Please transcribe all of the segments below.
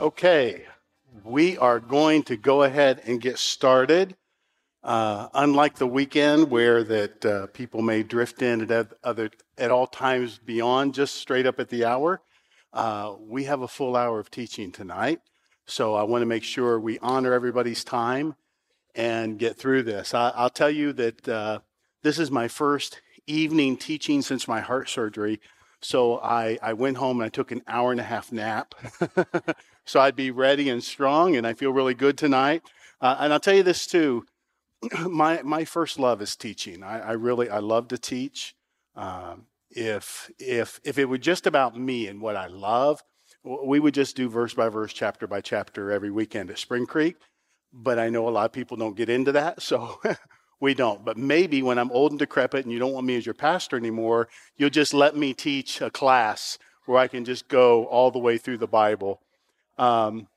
Okay, we are going to go ahead and get started. Uh, unlike the weekend where that uh, people may drift in at other at all times beyond just straight up at the hour, uh, we have a full hour of teaching tonight. So I want to make sure we honor everybody's time and get through this. I, will tell you that uh, this is my first evening teaching since my heart surgery. So I, I went home and I took an hour and a half nap. so I'd be ready and strong, and I feel really good tonight. Uh, and I'll tell you this too. my my first love is teaching. I, I really I love to teach. Um, if if if it were just about me and what I love, we would just do verse by verse, chapter by chapter every weekend at Spring Creek. But I know a lot of people don't get into that, so we don't. But maybe when I'm old and decrepit and you don't want me as your pastor anymore, you'll just let me teach a class where I can just go all the way through the Bible. Um,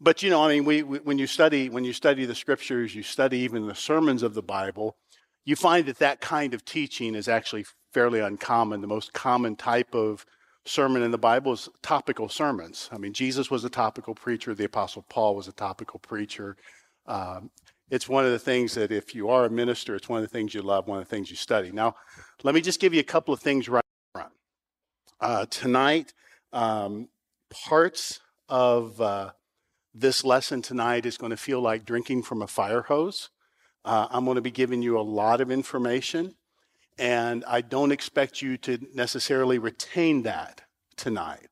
but you know, I mean, we, we, when you study when you study the scriptures, you study even the sermons of the Bible, you find that that kind of teaching is actually fairly uncommon. The most common type of sermon in the Bible is topical sermons. I mean, Jesus was a topical preacher. The Apostle Paul was a topical preacher. Um, it's one of the things that if you are a minister, it's one of the things you love, one of the things you study. Now, let me just give you a couple of things right front. Uh, tonight, um, parts of uh, this lesson tonight is going to feel like drinking from a fire hose. Uh, I'm going to be giving you a lot of information, and I don't expect you to necessarily retain that tonight.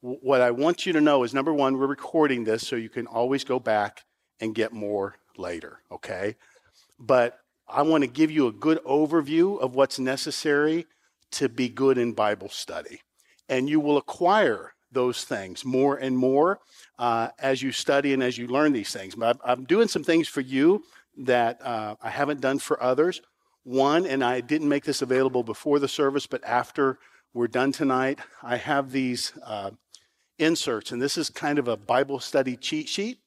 What I want you to know is number one, we're recording this so you can always go back and get more later, okay? But I want to give you a good overview of what's necessary to be good in Bible study. And you will acquire those things more and more uh, as you study and as you learn these things. But I'm doing some things for you that uh, I haven't done for others. One, and I didn't make this available before the service, but after we're done tonight, I have these uh, inserts, and this is kind of a Bible study cheat sheet,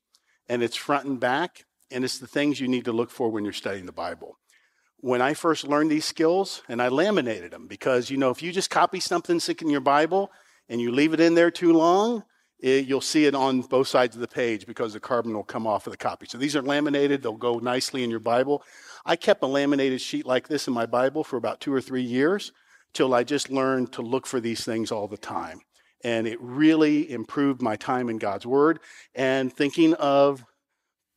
and it's front and back, and it's the things you need to look for when you're studying the Bible. When I first learned these skills, and I laminated them because, you know, if you just copy something sick in your Bible and you leave it in there too long, it, you'll see it on both sides of the page because the carbon will come off of the copy. So these are laminated, they'll go nicely in your Bible. I kept a laminated sheet like this in my Bible for about two or three years till I just learned to look for these things all the time. And it really improved my time in God's Word. And thinking of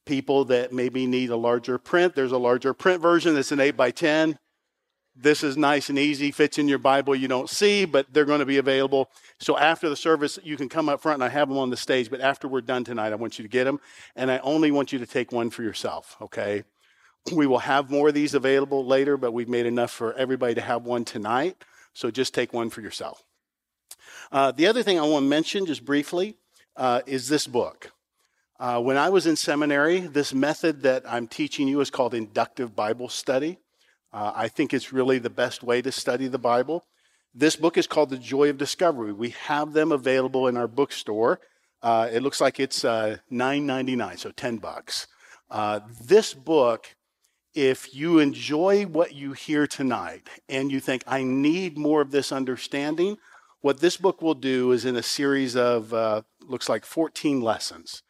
people that maybe need a larger print, there's a larger print version that's an 8 by 10 this is nice and easy, fits in your Bible. You don't see, but they're going to be available. So after the service, you can come up front and I have them on the stage. But after we're done tonight, I want you to get them. And I only want you to take one for yourself, okay? We will have more of these available later, but we've made enough for everybody to have one tonight. So just take one for yourself. Uh, the other thing I want to mention, just briefly, uh, is this book. Uh, when I was in seminary, this method that I'm teaching you is called inductive Bible study. Uh, I think it's really the best way to study the Bible. This book is called The Joy of Discovery. We have them available in our bookstore. Uh, it looks like it's uh, $9.99, so 10 bucks. Uh, this book, if you enjoy what you hear tonight and you think, I need more of this understanding, what this book will do is in a series of, uh, looks like 14 lessons.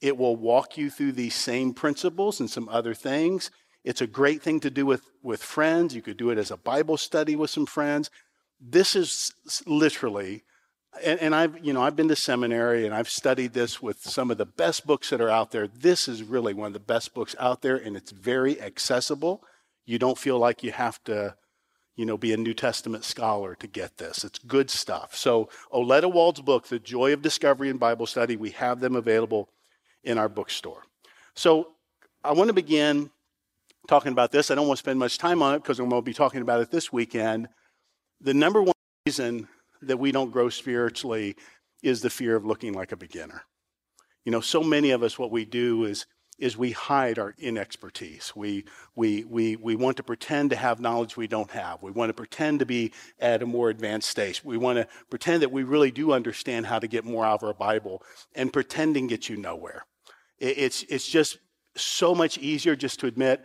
It will walk you through these same principles and some other things. It's a great thing to do with, with friends. You could do it as a Bible study with some friends. This is literally, and, and I've, you know, I've been to seminary and I've studied this with some of the best books that are out there. This is really one of the best books out there, and it's very accessible. You don't feel like you have to, you know, be a New Testament scholar to get this. It's good stuff. So, Oletta Wald's book, The Joy of Discovery in Bible Study, we have them available in our bookstore. So, I want to begin talking about this. I don't want to spend much time on it because I'm going to be talking about it this weekend. The number one reason that we don't grow spiritually is the fear of looking like a beginner. You know, so many of us, what we do is is we hide our inexpertise. We, we, we, we want to pretend to have knowledge we don't have. We want to pretend to be at a more advanced stage. We want to pretend that we really do understand how to get more out of our Bible, and pretending gets you nowhere. It's, it's just so much easier just to admit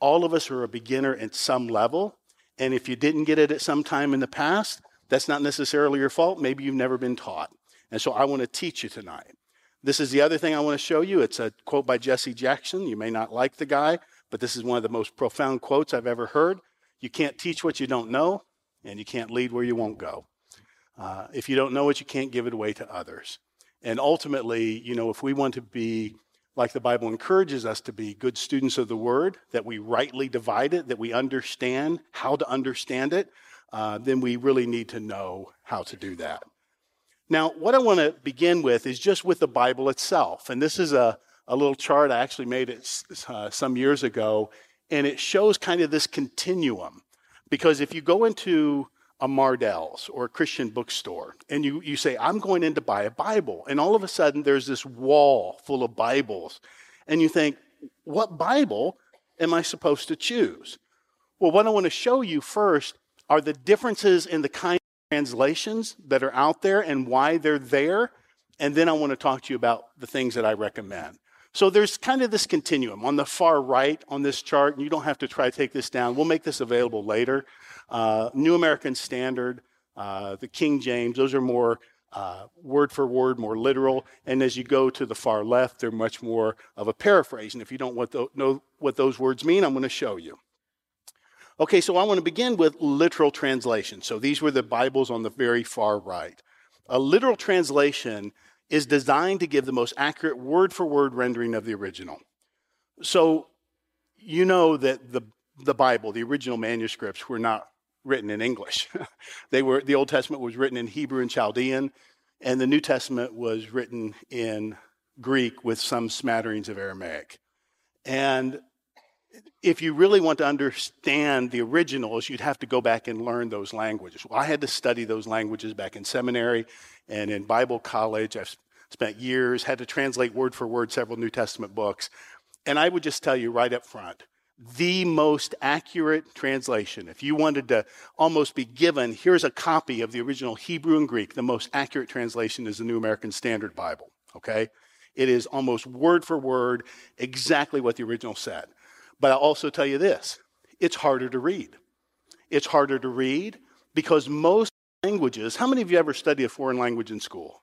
all of us are a beginner at some level. And if you didn't get it at some time in the past, that's not necessarily your fault. Maybe you've never been taught. And so I want to teach you tonight. This is the other thing I want to show you. It's a quote by Jesse Jackson. You may not like the guy, but this is one of the most profound quotes I've ever heard. You can't teach what you don't know, and you can't lead where you won't go. Uh, if you don't know it, you can't give it away to others. And ultimately, you know, if we want to be like the Bible encourages us to be, good students of the Word, that we rightly divide it, that we understand how to understand it, uh, then we really need to know how to do that. Now, what I want to begin with is just with the Bible itself. And this is a, a little chart. I actually made it uh, some years ago, and it shows kind of this continuum. Because if you go into a Mardel's or a Christian bookstore and you, you say, I'm going in to buy a Bible, and all of a sudden there's this wall full of Bibles, and you think, what Bible am I supposed to choose? Well, what I want to show you first are the differences in the kind translations that are out there and why they're there. And then I want to talk to you about the things that I recommend. So there's kind of this continuum. On the far right on this chart, and you don't have to try to take this down, we'll make this available later. Uh, New American Standard, uh, the King James, those are more uh, word for word, more literal. And as you go to the far left, they're much more of a paraphrase. And if you don't know what those words mean, I'm going to show you. Okay, so I want to begin with literal translation. So these were the Bibles on the very far right. A literal translation is designed to give the most accurate word for word rendering of the original. So you know that the, the Bible, the original manuscripts, were not written in English. they were, the Old Testament was written in Hebrew and Chaldean, and the New Testament was written in Greek with some smatterings of Aramaic. And if you really want to understand the originals, you'd have to go back and learn those languages. Well, I had to study those languages back in seminary and in Bible college. I've spent years, had to translate word for word several New Testament books. And I would just tell you right up front the most accurate translation, if you wanted to almost be given, here's a copy of the original Hebrew and Greek, the most accurate translation is the New American Standard Bible, okay? It is almost word for word exactly what the original said. But I'll also tell you this it's harder to read. It's harder to read because most languages, how many of you ever study a foreign language in school?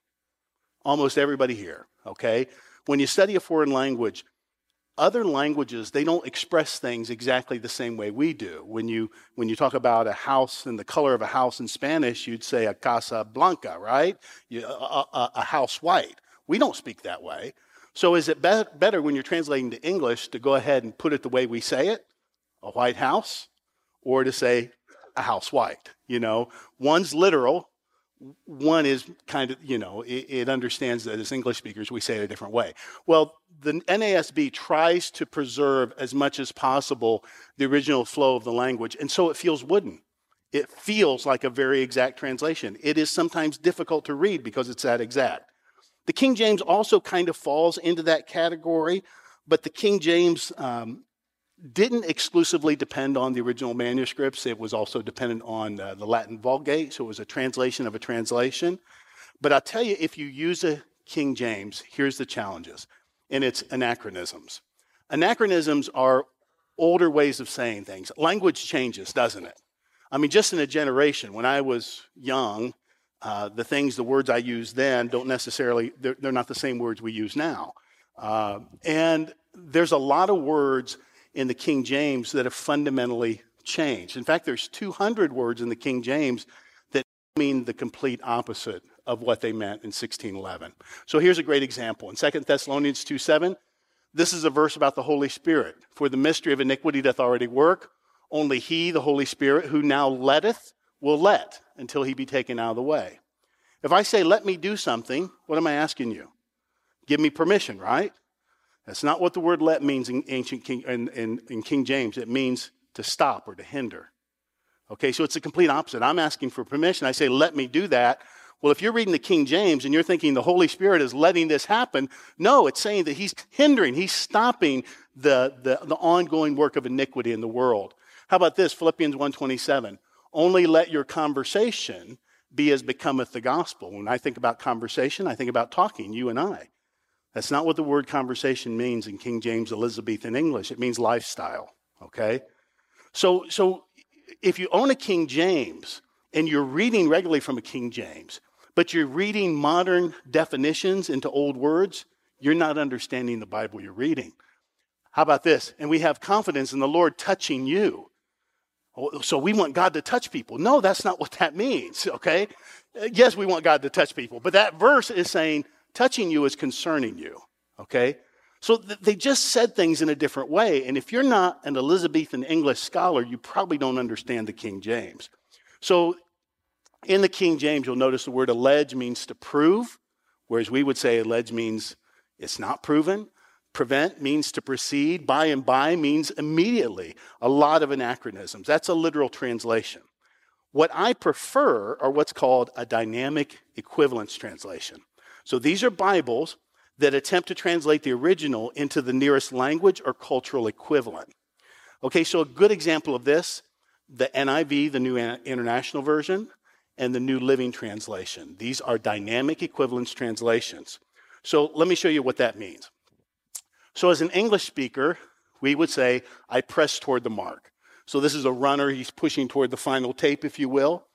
Almost everybody here, okay? When you study a foreign language, other languages they don't express things exactly the same way we do. When you when you talk about a house and the color of a house in spanish you'd say a casa blanca right? You, a, a, a, house white. We don't speak that way. So is it be- better when you're translating to English to go ahead and put it the way we say it, a white house, or to say a house white? You know, one's literal, one is kind of, you know, it, it, understands that as English speakers we say it a different way. Well, the NASB tries to preserve as much as possible the original flow of the language, and so it feels wooden. It feels like a very exact translation. It is sometimes difficult to read because it's that exact. The King James also kind of falls into that category, but the King James um, didn't exclusively depend on the original manuscripts. It was also dependent on uh, the Latin Vulgate, so it was a translation of a translation. But I'll tell you, if you use a King James, here's the challenges, and it's anachronisms. Anachronisms are older ways of saying things. Language changes, doesn't it? I mean, just in a generation, when I was young, uh, the things, the words I used then don't necessarily, they're, they're not the same words we use now. Uh, and there's a lot of words in the King James that have fundamentally changed. In fact, there's 200 words in the King James that mean the complete opposite of what they meant in 1611. So here's a great example. In 2 Thessalonians 2 7, this is a verse about the Holy Spirit. For the mystery of iniquity doth already work. Only he, the Holy Spirit, who now letteth, will let until he be taken out of the way. If I say, let me do something, what am I asking you? Give me permission, right? That's not what the word let means in ancient King, in, in, in King James. It means to stop or to hinder. Okay, so it's the complete opposite. I'm asking for permission. I say, let me do that. Well, if you're reading the King James and you're thinking the Holy Spirit is letting this happen, no, it's saying that He's hindering, He's stopping the, the, the ongoing work of iniquity in the world. How about this? Philippians 127. Only let your conversation be as becometh the gospel. When I think about conversation, I think about talking, you and I. That's not what the word conversation means in King James Elizabethan English. It means lifestyle, okay? So, so if you own a King James and you're reading regularly from a King James, but you're reading modern definitions into old words, you're not understanding the Bible you're reading. How about this? And we have confidence in the Lord touching you. Oh, so we want God to touch people. No, that's not what that means, okay? Yes, we want God to touch people, but that verse is saying touching you is concerning you, okay? So th- they just said things in a different way. And if you're not an Elizabethan English scholar, you probably don't understand the King James. So in the King James, you'll notice the word allege means to prove, whereas we would say allege means it's not proven. Prevent means to proceed. By and by means immediately. A lot of anachronisms. That's a literal translation. What I prefer are what's called a dynamic equivalence translation. So these are Bibles that attempt to translate the original into the nearest language or cultural equivalent. Okay, so a good example of this the NIV, the New International Version, and the New Living Translation. These are dynamic equivalence translations. So let me show you what that means. So, as an English speaker, we would say, I press toward the mark. So, this is a runner, he's pushing toward the final tape, if you will.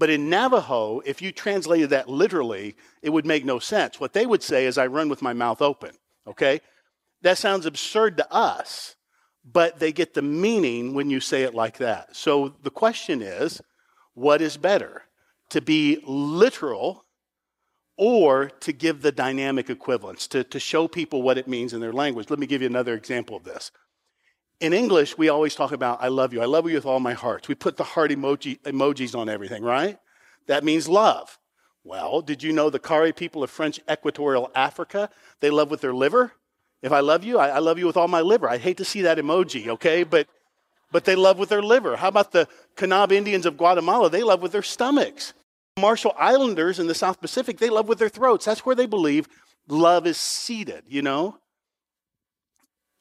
But in Navajo, if you translated that literally, it would make no sense. What they would say is, I run with my mouth open. Okay? That sounds absurd to us, but they get the meaning when you say it like that. So the question is, what is better? To be literal or to give the dynamic equivalence, to, to show people what it means in their language. Let me give you another example of this. In English, we always talk about, I love you. I love you with all my heart. We put the heart emoji, emojis on everything, right? That means love. Well, did you know the Kari people of French equatorial Africa, they love with their liver? If I love you, I, I love you with all my liver. I hate to see that emoji, okay? But, but they love with their liver. How about the Kanab Indians of Guatemala? They love with their stomachs. Marshall Islanders in the South Pacific, they love with their throats. That's where they believe love is seated, you know?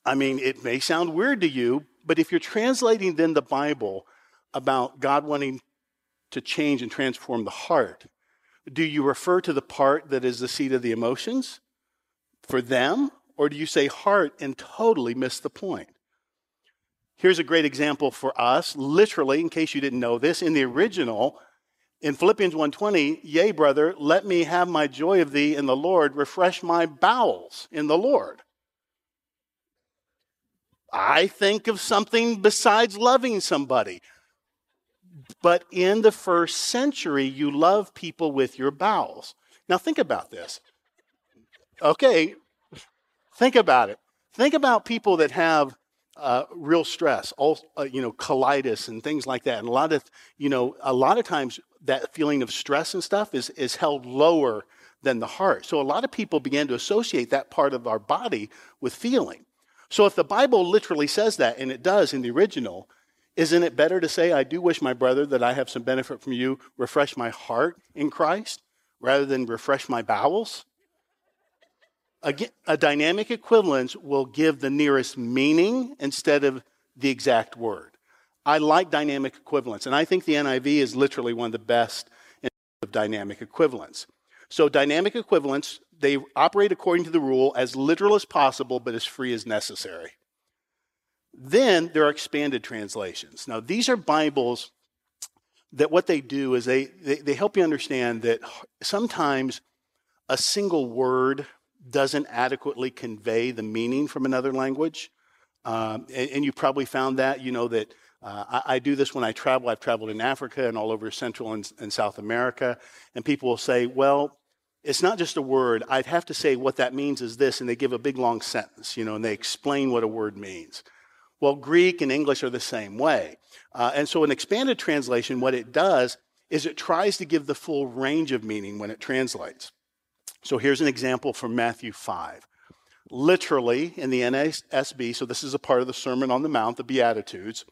I mean, it may sound weird to you, but if you're translating then the Bible about God wanting to change and transform the heart, do you refer to the part that is the seat of the emotions for them? Or do you say heart and totally miss the point? Here's a great example for us, literally, in case you didn't know this. In the original, in Philippians 1:20, "Yea, brother, let me have my joy of thee in the Lord, refresh my bowels in the Lord." I think of something besides loving somebody. But in the first century, you love people with your bowels. Now think about this. Okay, think about it. Think about people that have uh, real stress, all, uh, you know, colitis and things like that. And a lot of, you know, a lot of times that feeling of stress and stuff is, is held lower than the heart. So a lot of people began to associate that part of our body with feeling. So if the Bible literally says that, and it does in the original, isn't it better to say, I do wish my brother that I have some benefit from you, refresh my heart in Christ, rather than refresh my bowels? Again, a dynamic equivalence will give the nearest meaning instead of the exact word. I like dynamic equivalence, and I think the NIV is literally one of the best in of dynamic equivalence. So, dynamic equivalence, they operate according to the rule as literal as possible, but as free as necessary. Then there are expanded translations. Now, these are Bibles that what they do is they, they, they help you understand that sometimes a single word doesn't adequately convey the meaning from another language. Um, and, and, you probably found that, you know, that uh, I, I, do this when I travel. I've traveled in Africa and all over Central and, and South America. And people will say, well, it's not just a word. I'd have to say what that means is this, and they give a big long sentence, you know, and they explain what a word means. Well, Greek and English are the same way. Uh, and so, an expanded translation, what it does is it tries to give the full range of meaning when it translates. So here's an example from Matthew 5. Literally in the NASB, so this is a part of the Sermon on the Mount, the Beatitudes.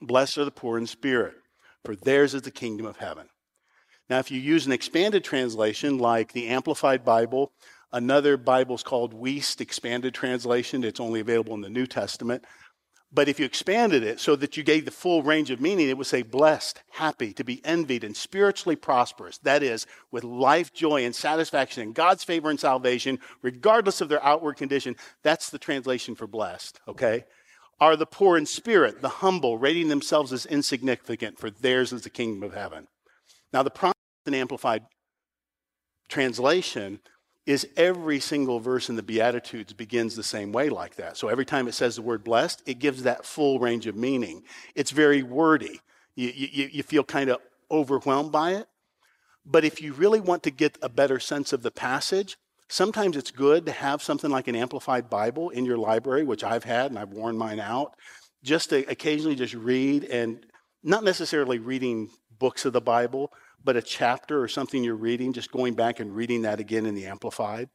Blessed are the poor in spirit, for theirs is the kingdom of heaven. Now, if you use an expanded translation like the Amplified Bible, another Bible is called Wuest Expanded Translation. It's only available in the New Testament. But if you expanded it so that you gave the full range of meaning, it would say blessed, happy, to be envied, and spiritually prosperous. That is, with life, joy, and satisfaction in God's favor and salvation, regardless of their outward condition. That's the translation for blessed, okay? Are the poor in spirit, the humble, rating themselves as insignificant, for theirs is the kingdom of heaven. Now, the promise Amplified translation is every single verse in the Beatitudes begins the same way, like that. So every time it says the word blessed, it gives that full range of meaning. It's very wordy. You, you, you feel kind of overwhelmed by it. But if you really want to get a better sense of the passage, sometimes it's good to have something like an amplified Bible in your library, which I've had and I've worn mine out, just to occasionally just read and not necessarily reading books of the Bible, but a chapter or something you're reading, just going back and reading that again in the Amplified.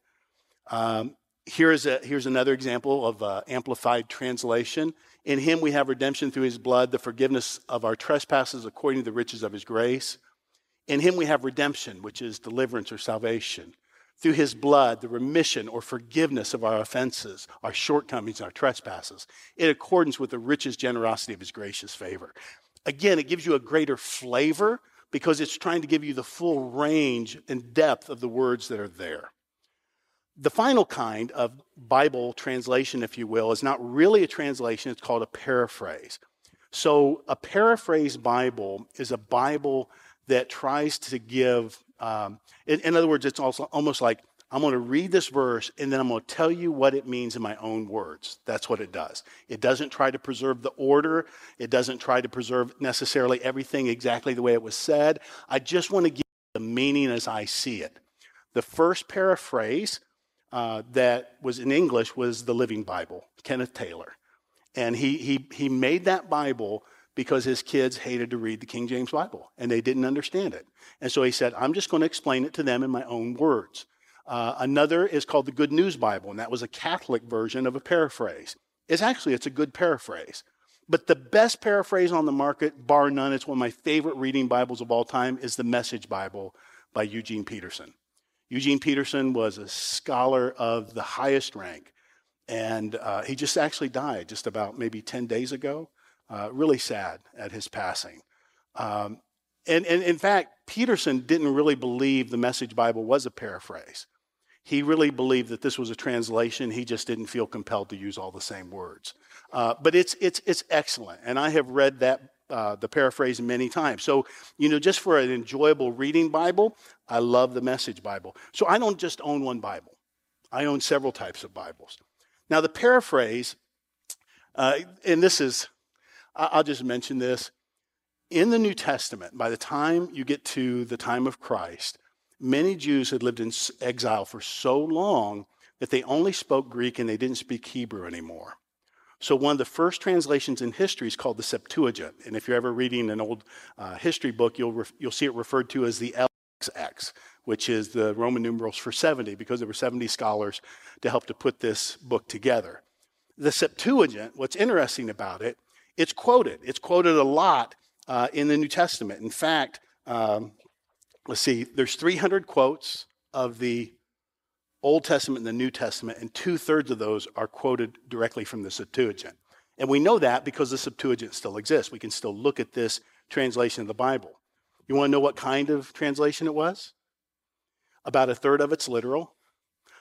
Um, here's, a, here's another example of uh, Amplified translation. In him we have redemption through his blood, the forgiveness of our trespasses according to the riches of his grace. In him we have redemption, which is deliverance or salvation. Through his blood, the remission or forgiveness of our offenses, our shortcomings, our trespasses, in accordance with the richest generosity of his gracious favor. Again, it gives you a greater flavor because it's trying to give you the full range and depth of the words that are there. The final kind of Bible translation, if you will, is not really a translation, it's called a paraphrase. So, a paraphrase Bible is a Bible that tries to give, um, in, in, other words, it's also almost like I'm going to read this verse and then I'm going to tell you what it means in my own words. That's what it does. It doesn't try to preserve the order, it doesn't try to preserve necessarily everything exactly the way it was said. I just want to give the meaning as I see it. The first paraphrase uh, that was in English was the Living Bible, Kenneth Taylor. And he, he, he made that Bible because his kids hated to read the King James Bible and they didn't understand it. And so he said, I'm just going to explain it to them in my own words. Uh, another is called the Good News Bible, and that was a Catholic version of a paraphrase. It's actually it's a good paraphrase. But the best paraphrase on the market, bar none, it's one of my favorite reading Bibles of all time, is the Message Bible by Eugene Peterson. Eugene Peterson was a scholar of the highest rank, and uh, he just actually died just about maybe 10 days ago. Uh, really sad at his passing. Um, and, and in fact, Peterson didn't really believe the Message Bible was a paraphrase he really believed that this was a translation. He just didn't feel compelled to use all the same words. Uh, but it's, it's, it's excellent. And I have read that, uh, the paraphrase many times. So, you know, just for an enjoyable reading Bible, I love the Message Bible. So I don't just own one Bible, I own several types of Bibles. Now, the paraphrase, uh, and this is, I'll just mention this. In the New Testament, by the time you get to the time of Christ, Many Jews had lived in exile for so long that they only spoke Greek and they didn't speak Hebrew anymore. So, one of the first translations in history is called the Septuagint. And if you're ever reading an old uh, history book, you'll, you'll see it referred to as the LXX, which is the Roman numerals for 70, because there were 70 scholars to help to put this book together. The Septuagint, what's interesting about it, it's quoted. It's quoted a lot uh, in the New Testament. In fact, um, let's see, there's 300 quotes of the Old Testament and the New Testament, and two thirds of those are quoted directly from the Septuagint. And we know that because the Septuagint still exists. We can still look at this translation of the Bible. You want to know what kind of translation it was? About a third of it's literal,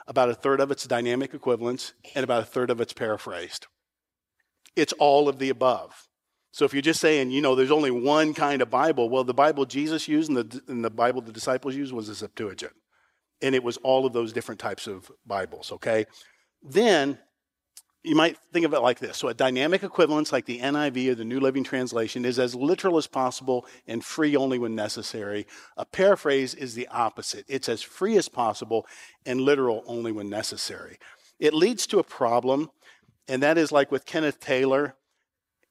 about a third of it's dynamic equivalence, and about a third of it's paraphrased. It's all of the above. So if you're just saying, you know, there's only one kind of Bible, well, the Bible Jesus used and the, and the Bible the disciples used was the Septuagint. And it was all of those different types of Bibles, okay? Then you might think of it like this. So a dynamic equivalence like the NIV or the New Living Translation is as literal as possible and free only when necessary. A paraphrase is the opposite. It's as free as possible and literal only when necessary. It leads to a problem, and that is like with Kenneth Taylor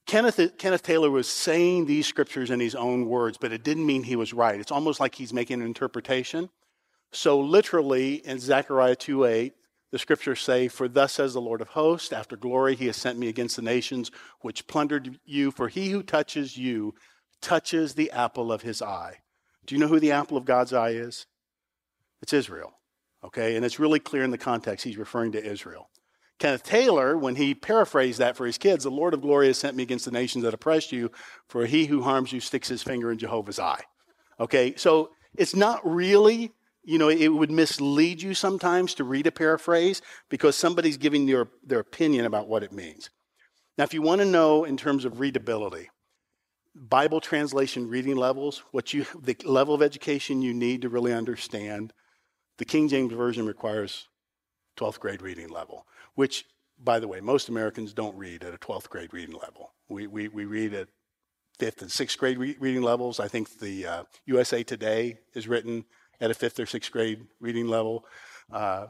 Kenneth, Kenneth Taylor was saying these scriptures in his own words, but it didn't mean he was right. It's almost like he's making an interpretation. So, literally, in Zechariah 2 8, the scriptures say, For thus says the Lord of hosts, after glory he has sent me against the nations which plundered you, for he who touches you touches the apple of his eye. Do you know who the apple of God's eye is? It's Israel. Okay, and it's really clear in the context he's referring to Israel. Kenneth Taylor, when he paraphrased that for his kids, the Lord of glory has sent me against the nations that oppress you, for he who harms you sticks his finger in Jehovah's eye. Okay, so it's not really, you know, it would mislead you sometimes to read a paraphrase because somebody's giving their, their opinion about what it means. Now, if you want to know in terms of readability, Bible translation reading levels, what you, the level of education you need to really understand The King James Version requires 12th grade reading level, which, by the way, most Americans don't read at a 12th grade reading level. We, we, we read at fifth and sixth grade re- reading levels. I think the uh, USA Today is written at a fifth or sixth grade reading level. Uh,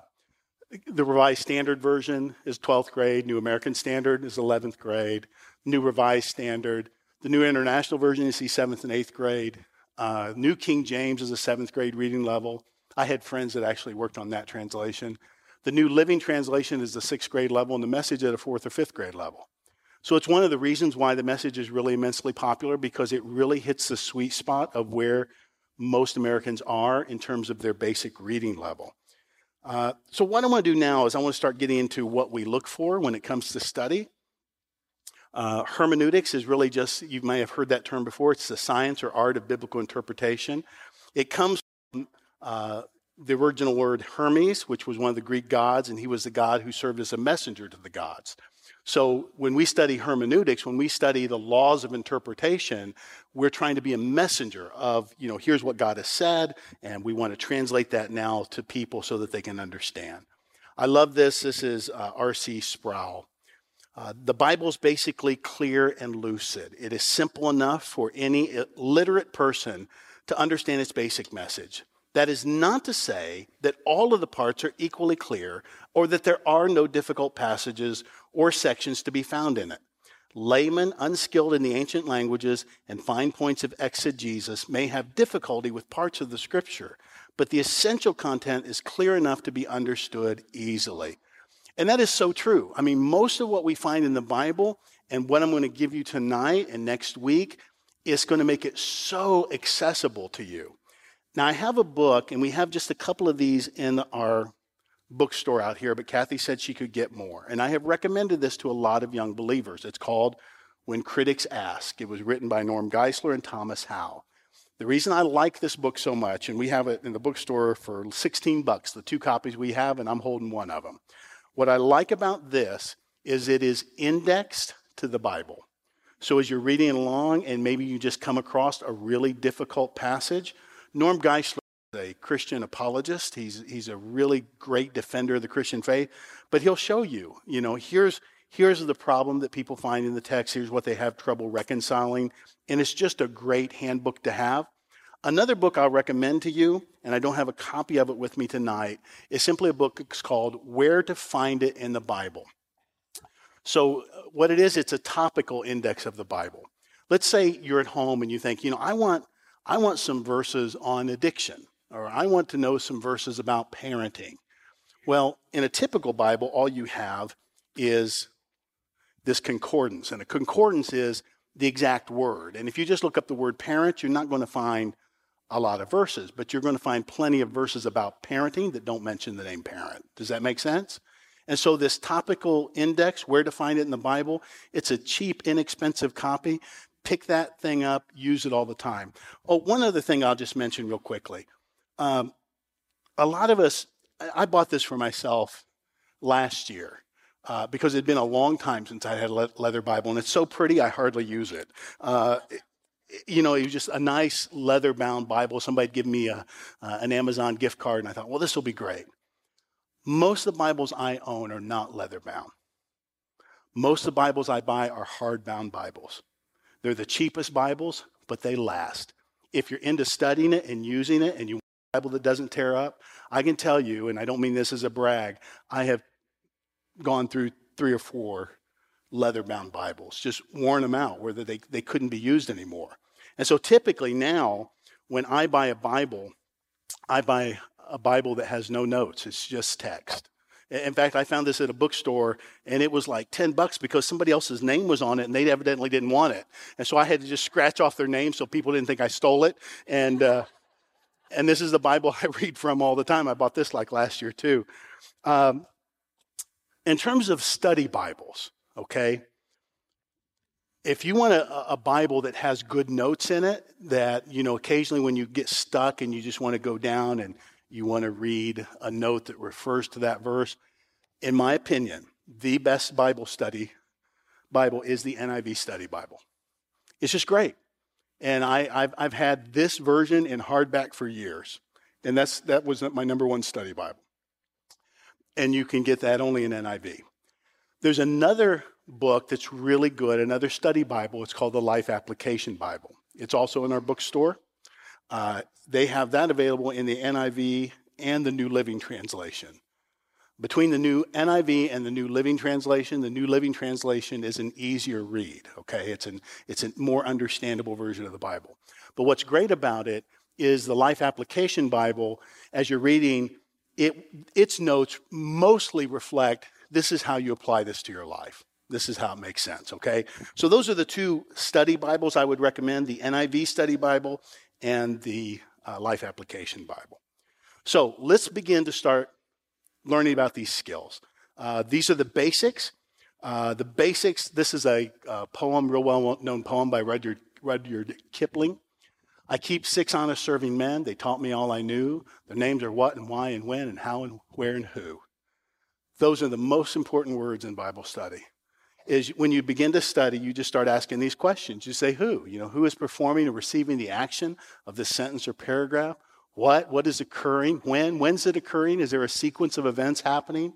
the Revised Standard Version is 12th grade. New American Standard is 11th grade. New Revised Standard. The New International Version is the 7th and 8th grade. Uh, New King James is a 7th grade reading level. I had friends that actually worked on that translation. The New Living Translation is the 6th grade level, and the message at a 4th or 5th grade level. So it's one of the reasons why the message is really immensely popular because it really hits the sweet spot of where most Americans are in terms of their basic reading level. Uh, so, what I want to do now is I want to start getting into what we look for when it comes to study. Uh, hermeneutics is really just, you may have heard that term before, it's the science or art of biblical interpretation. It comes from uh, the original word Hermes, which was one of the Greek gods, and he was the god who served as a messenger to the gods. So when we study hermeneutics, when we study the laws of interpretation, we're trying to be a messenger of, you know, here's what God has said, and we want to translate that now to people so that they can understand. I love this. This is uh, R.C. Sproul. Uh, the Bible is basically clear and lucid. It is simple enough for any literate person to understand its basic message. That is not to say that all of the parts are equally clear or that there are no difficult passages or sections to be found in it. Laymen unskilled in the ancient languages and fine points of exegesis may have difficulty with parts of the scripture, but the essential content is clear enough to be understood easily. And that is so true. I mean, most of what we find in the Bible and what I'm going to give you tonight and next week is going to make it so accessible to you. Now, I have a book, and we have just a couple of these in our bookstore out here, but Kathy said she could get more. And I have recommended this to a lot of young believers. It's called When Critics Ask. It was written by Norm Geisler and Thomas Howe. The reason I like this book so much, and we have it in the bookstore for 16 bucks, the two copies we have, and I'm holding one of them. What I like about this is it is indexed to the Bible. So as you're reading along and maybe you just come across a really difficult passage, Norm Geisler is a Christian apologist. He's, he's a really great defender of the Christian faith, but he'll show you, you know, here's, here's the problem that people find in the text. Here's what they have trouble reconciling. And it's just a great handbook to have. Another book I'll recommend to you, and I don't have a copy of it with me tonight, is simply a book it's called Where to Find It in the Bible. So, what it is, it's a topical index of the Bible. Let's say you're at home and you think, you know, I want, I want some verses on addiction or I want to know some verses about parenting. Well, in a typical Bible, all you have is this concordance. And a concordance is the exact word. And if you just look up the word parent, you're not going to find a lot of verses, but you're going to find plenty of verses about parenting that don't mention the name parent. Does that make sense? And so, this topical index, where to find it in the Bible, it's a cheap, inexpensive copy. Pick that thing up, use it all the time. Oh, one other thing I'll just mention real quickly. Um, a lot of us, I bought this for myself last year uh, because it had been a long time since I had a leather Bible, and it's so pretty I hardly use it. Uh, you know, it was just a nice leather bound Bible. Somebody give me a, uh, an Amazon gift card, and I thought, well, this will be great. Most of the Bibles I own are not leather bound. Most of the Bibles I buy are hardbound Bibles. They're the cheapest Bibles, but they last. If you're into studying it and using it and you want a Bible that doesn't tear up. I can tell you, and I don't mean this as a brag, I have gone through three or four leather bound Bibles, just worn them out where they, they couldn't be used anymore. And so typically now, when I buy a Bible, I buy a Bible that has no notes, it's just text. In fact, I found this at a bookstore and it was like 10 bucks because somebody else's name was on it and they evidently didn't want it. And so I had to just scratch off their name so people didn't think I stole it. And, uh, and this is the Bible I read from all the time. I bought this like last year too. Um, in terms of study Bibles, okay, if you want a, a, Bible that has good notes in it, that, you know, occasionally when you get stuck and you just want to go down and you want to read a note that refers to that verse, in my opinion, the best Bible study Bible is the NIV Study Bible. It's just great. And I, have I've had this version in hardback for years. And that's, that was my number one study Bible. And you can get that only in NIV. There's another book that's really good, another study Bible. It's called the Life Application Bible. It's also in our bookstore. Uh, they have that available in the NIV and the New Living Translation. Between the new NIV and the New Living Translation, the New Living Translation is an easier read, okay? It's, an, it's a more understandable version of the Bible. But what's great about it is the Life Application Bible, as you're reading, it, its notes mostly reflect this is how you apply this to your life. This is how it makes sense, okay? So those are the two study Bibles I would recommend the NIV Study Bible and the uh, Life Application Bible. So let's begin to start learning about these skills. Uh, these are the basics. Uh, the basics, this is a, a poem, real well known poem by Rudyard, Rudyard Kipling. I keep six honest serving men. They taught me all I knew. Their names are what and why and when and how and where and who. Those are the most important words in Bible study. Is when you begin to study, you just start asking these questions. You say, who? You know, who is performing or receiving the action of this sentence or paragraph? What? What is occurring? When? When's it occurring? Is there a sequence of events happening?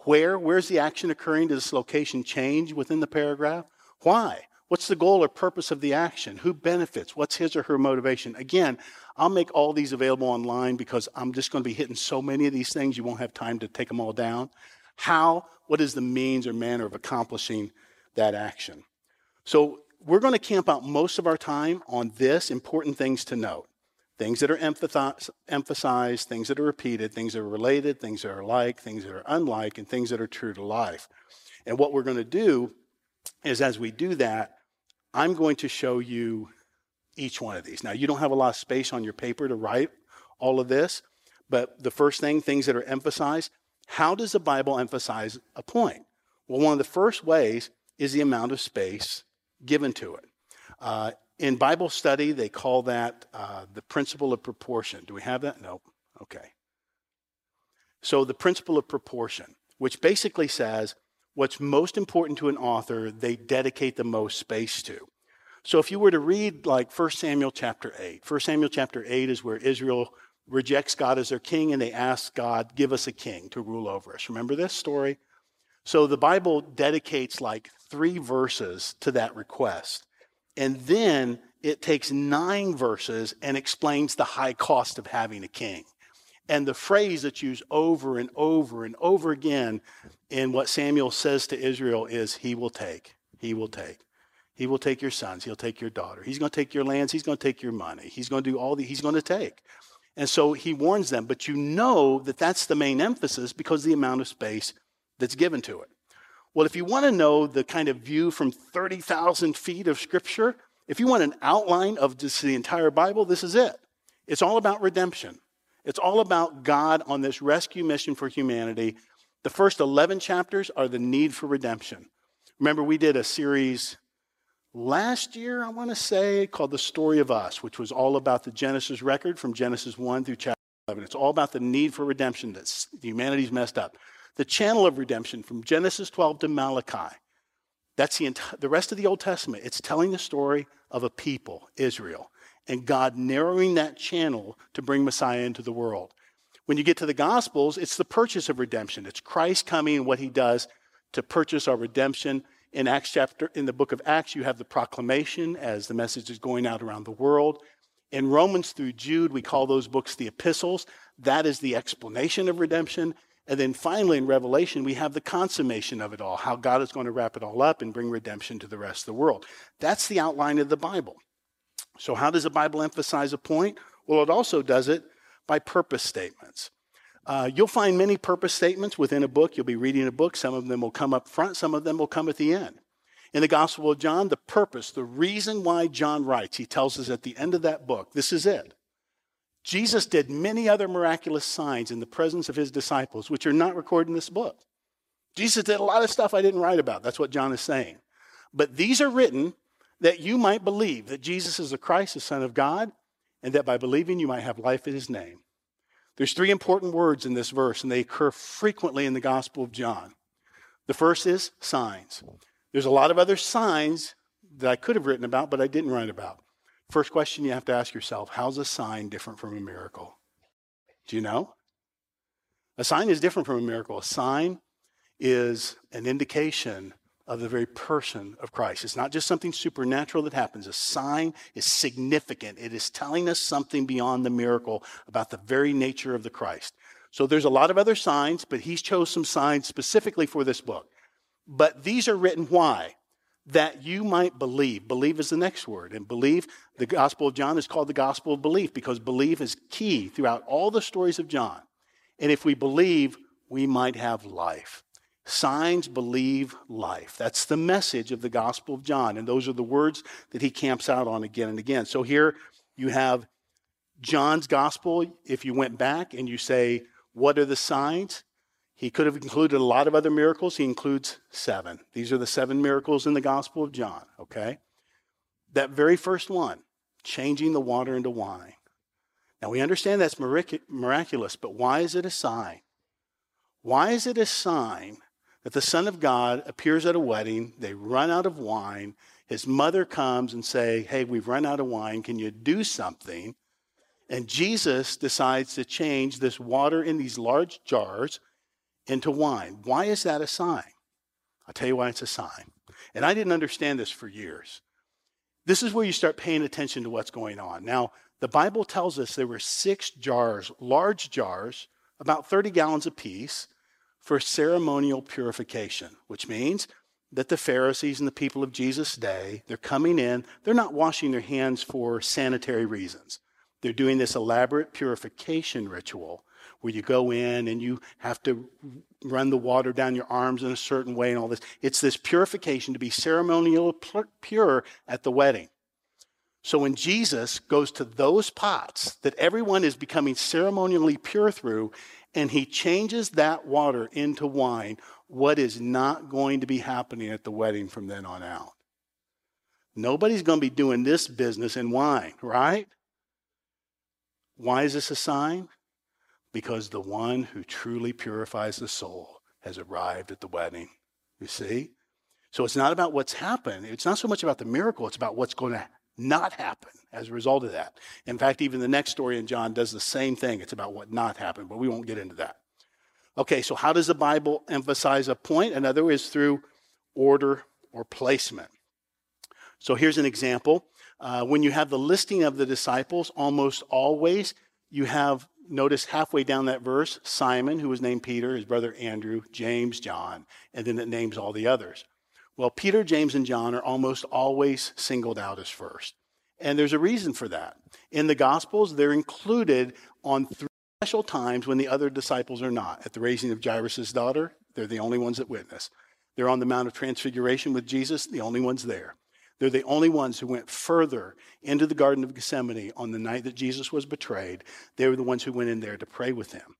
Where? Where's the action occurring? Does this location change within the paragraph? Why? What's the goal or purpose of the action? Who benefits? What's his or her motivation? Again, I'll make all these available online because I'm just going to be hitting so many of these things, you won't have time to take them all down. How? What is the means or manner of accomplishing that action? So, we're going to camp out most of our time on this important things to note. Things that are emphasized, things that are repeated, things that are related, things that are like, things that are unlike, and things that are true to life. And what we're going to do is as we do that, I'm going to show you each one of these. Now, you don't have a lot of space on your paper to write all of this, but the first thing, things that are emphasized, how does the Bible emphasize a point? Well, one of the first ways is the amount of space given to it. Uh, in Bible study, they call that uh, the principle of proportion. Do we have that? No. Okay. So, the principle of proportion, which basically says what's most important to an author, they dedicate the most space to. So, if you were to read like 1 Samuel chapter 8, 1 Samuel chapter 8 is where Israel rejects God as their king and they ask God, give us a king to rule over us. Remember this story? So, the Bible dedicates like three verses to that request. And then it takes nine verses and explains the high cost of having a king. And the phrase that's used over and over and over again in what Samuel says to Israel is, He will take, He will take. He will take your sons, He'll take your daughter. He's going to take your lands, He's going to take your money. He's going to do all the, He's going to take. And so he warns them, but you know that that's the main emphasis because the amount of space that's given to it. Well, if you want to know the kind of view from 30,000 feet of Scripture, if you want an outline of just the entire Bible, this is it. It's all about redemption. It's all about God on this rescue mission for humanity. The first 11 chapters are the need for redemption. Remember, we did a series last year, I want to say, called The Story of Us, which was all about the Genesis record from Genesis 1 through chapter 11. It's all about the need for redemption that humanity's messed up the channel of redemption from Genesis 12 to Malachi. That's the, entire, the rest of the Old Testament. It's telling the story of a people, Israel, and God narrowing that channel to bring Messiah into the world. When you get to the Gospels, it's the purchase of redemption. It's Christ coming and what he does to purchase our redemption. In Acts chapter, in the book of Acts, you have the proclamation as the message is going out around the world. In Romans through Jude, we call those books the epistles. That is the explanation of redemption. And then finally in Revelation, we have the consummation of it all, how God is going to wrap it all up and bring redemption to the rest of the world. That's the outline of the Bible. So, how does the Bible emphasize a point? Well, it also does it by purpose statements. Uh, you'll find many purpose statements within a book. You'll be reading a book. Some of them will come up front, some of them will come at the end. In the Gospel of John, the purpose, the reason why John writes, he tells us at the end of that book, this is it. Jesus did many other miraculous signs in the presence of his disciples, which are not recorded in this book. Jesus did a lot of stuff I didn't write about. That's what John is saying. But these are written that you might believe that Jesus is the Christ, the Son of God, and that by believing you might have life in his name. There's three important words in this verse, and they occur frequently in the Gospel of John. The first is signs. There's a lot of other signs that I could have written about, but I didn't write about. First question you have to ask yourself how's a sign different from a miracle? Do you know? A sign is different from a miracle. A sign is an indication of the very person of Christ. It's not just something supernatural that happens. A sign is significant. It is telling us something beyond the miracle about the very nature of the Christ. So there's a lot of other signs, but he's chose some signs specifically for this book. But these are written why? That you might believe. Believe is the next word. And believe, the Gospel of John is called the Gospel of Belief because believe is key throughout all the stories of John. And if we believe, we might have life. Signs believe life. That's the message of the Gospel of John. And those are the words that he camps out on again and again. So here you have John's Gospel. If you went back and you say, What are the signs? He could have included a lot of other miracles. He includes seven. These are the seven miracles in the Gospel of John, okay? That very first one, changing the water into wine. Now we understand that's miraculous, but why is it a sign? Why is it a sign that the Son of God appears at a wedding, they run out of wine. His mother comes and say, "Hey, we've run out of wine. Can you do something?" And Jesus decides to change this water in these large jars into wine. Why is that a sign? I'll tell you why it's a sign. And I didn't understand this for years. This is where you start paying attention to what's going on. Now, the Bible tells us there were six jars, large jars, about 30 gallons apiece, for ceremonial purification, which means that the Pharisees and the people of Jesus' day, they're coming in, they're not washing their hands for sanitary reasons. They're doing this elaborate purification ritual where you go in and you have to run the water down your arms in a certain way and all this. It's this purification to be ceremonial pure at the wedding. So when Jesus goes to those pots that everyone is becoming ceremonially pure through, and he changes that water into wine, what is not going to be happening at the wedding from then on out? Nobody's going to be doing this business in wine, right? Why is this a sign? Because the one who truly purifies the soul has arrived at the wedding. You see? So it's not about what's happened. It's not so much about the miracle, it's about what's going to not happen as a result of that. In fact, even the next story in John does the same thing. It's about what not happened, but we won't get into that. Okay, so how does the Bible emphasize a point? Another is through order or placement. So here's an example. Uh, when you have the listing of the disciples, almost always you have, notice halfway down that verse, Simon, who was named Peter, his brother Andrew, James, John, and then it names all the others. Well, Peter, James, and John are almost always singled out as first. And there's a reason for that. In the Gospels, they're included on three special times when the other disciples are not. At the raising of Jairus' daughter, they're the only ones that witness. They're on the Mount of Transfiguration with Jesus, the only ones there. They're the only ones who went further into the Garden of Gethsemane on the night that Jesus was betrayed. They were the ones who went in there to pray with him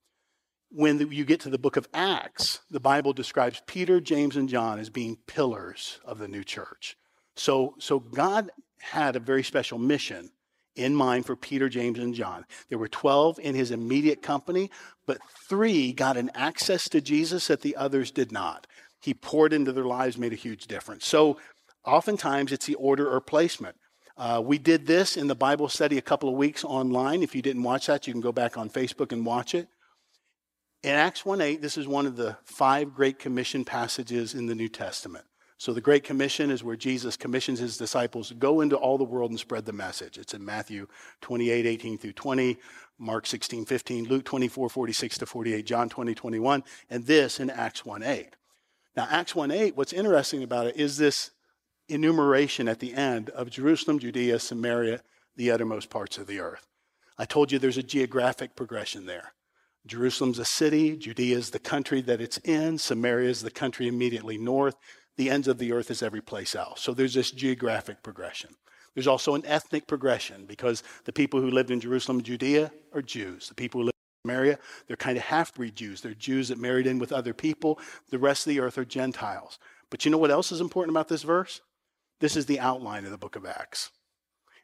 when you get to the book of Acts, the Bible describes Peter, James, and John as being pillars of the new church. So, so God had a very special mission in mind for Peter, James, and John. There were 12 in his immediate company, but three got an access to Jesus that the others did not. He poured into their lives, made a huge difference. So oftentimes it's the order or placement. Uh, we did this in the Bible study a couple of weeks online. If you didn't watch that, you can go back on Facebook and watch it. In Acts 1 8, this is one of the five Great Commission passages in the New Testament. So the Great Commission is where Jesus commissions his disciples to go into all the world and spread the message. It's in Matthew 28, 18 through 20, Mark 16, 15, Luke 24, 46 to 48, John 20, 21, and this in Acts 1, 8. Now, Acts 1, 8, what's interesting about it is this enumeration at the end of Jerusalem, Judea, Samaria, the uttermost parts of the earth. I told you there's a geographic progression there. Jerusalem's a city, Judea is the country that it's in, Samaria is the country immediately north, the ends of the earth is every place else. So there's this geographic progression. There's also an ethnic progression because the people who lived in Jerusalem, Judea, are Jews. The people who live in Samaria, they're kind of half breed Jews. They're Jews that married in with other people. The rest of the earth are Gentiles. But you know what else is important about this verse? This is the outline of the book of Acts.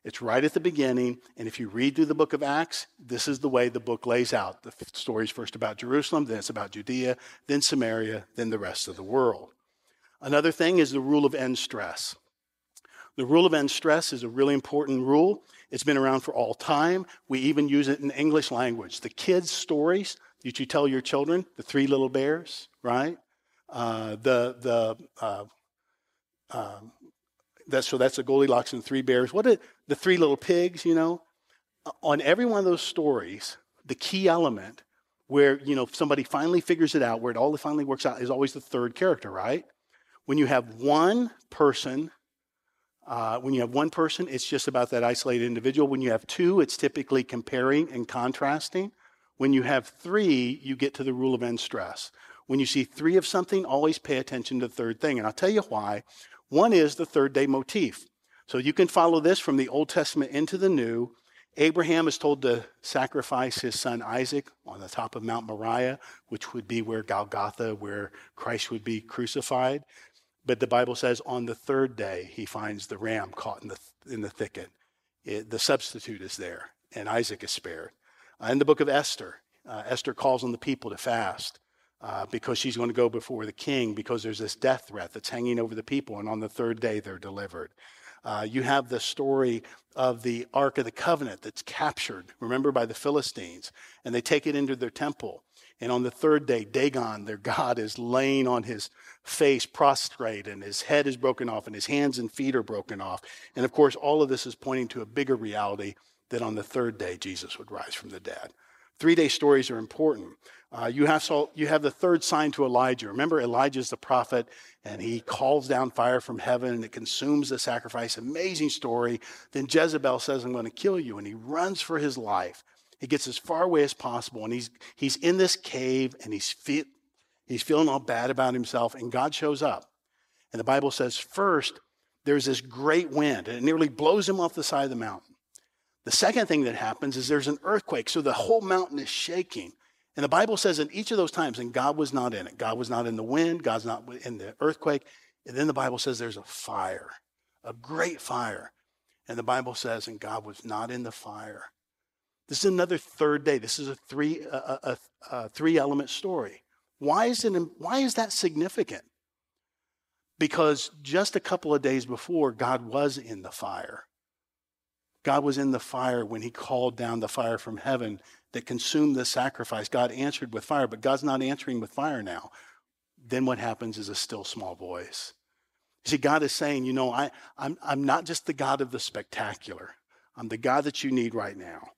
It's right at the beginning. And if you read through the book of Acts, this is the way the book lays out. The story's first about Jerusalem, then it's about Judea, then Samaria, then the rest of the world. Another thing is the rule of end stress. The rule of end stress is a really important rule. It's been around for all time. We even use it in English language. The kids' stories that you tell your children, the three little bears, right? Uh, the the uh, um, that's so that's the Goldilocks and the three bears. What are the three little pigs? You know, on every one of those stories, the key element where you know somebody finally figures it out, where it all finally works out, is always the third character, right? When you have one person, uh, when you have one person, it's just about that isolated individual. When you have two, it's typically comparing and contrasting. When you have three, you get to the rule of end stress. When you see three of something, always pay attention to the third thing. And I'll tell you why. One is the third day motif. So you can follow this from the Old Testament into the New. Abraham is told to sacrifice his son Isaac on the top of Mount Moriah, which would be where Golgotha, where Christ would be crucified. But the Bible says on the third day, he finds the ram caught in the, in the thicket. It, the substitute is there, and Isaac is spared. Uh, in the book of Esther, uh, Esther calls on the people to fast uh, because she's going to go before the king because there's this death threat that's hanging over the people, and on the third day, they're delivered. Uh, you have the story of the Ark of the Covenant that's captured, remember, by the Philistines, and they take it into their temple. And on the third day, Dagon, their god, is laying on his face prostrate, and his head is broken off, and his hands and feet are broken off. And of course, all of this is pointing to a bigger reality that on the third day, Jesus would rise from the dead. Three day stories are important. Uh, you, have, so, you have the third sign to Elijah. Remember, Elijah is the prophet, and he calls down fire from heaven, and it consumes the sacrifice. Amazing story. Then Jezebel says, I'm going to kill you, and he runs for his life. He gets as far away as possible, and he's, he's in this cave, and he's, he's feeling all bad about himself, and God shows up. And the Bible says, first, there's this great wind, and it nearly blows him off the side of the mountain. The second thing that happens is there's an earthquake, so the whole mountain is shaking. And the Bible says in each of those times, and God was not in it. God was not in the wind, God's not in the earthquake. And then the Bible says there's a fire, a great fire. And the Bible says, and God was not in the fire. This is another third day. This is a three, a, a, a three element story. Why is, it, why is that significant? Because just a couple of days before, God was in the fire. God was in the fire when he called down the fire from heaven that consumed the sacrifice. God answered with fire, but God's not answering with fire now. Then what happens is a still small voice. You see, God is saying, you know, I, I'm, I'm not just the God of the spectacular. I'm the God that you need right now.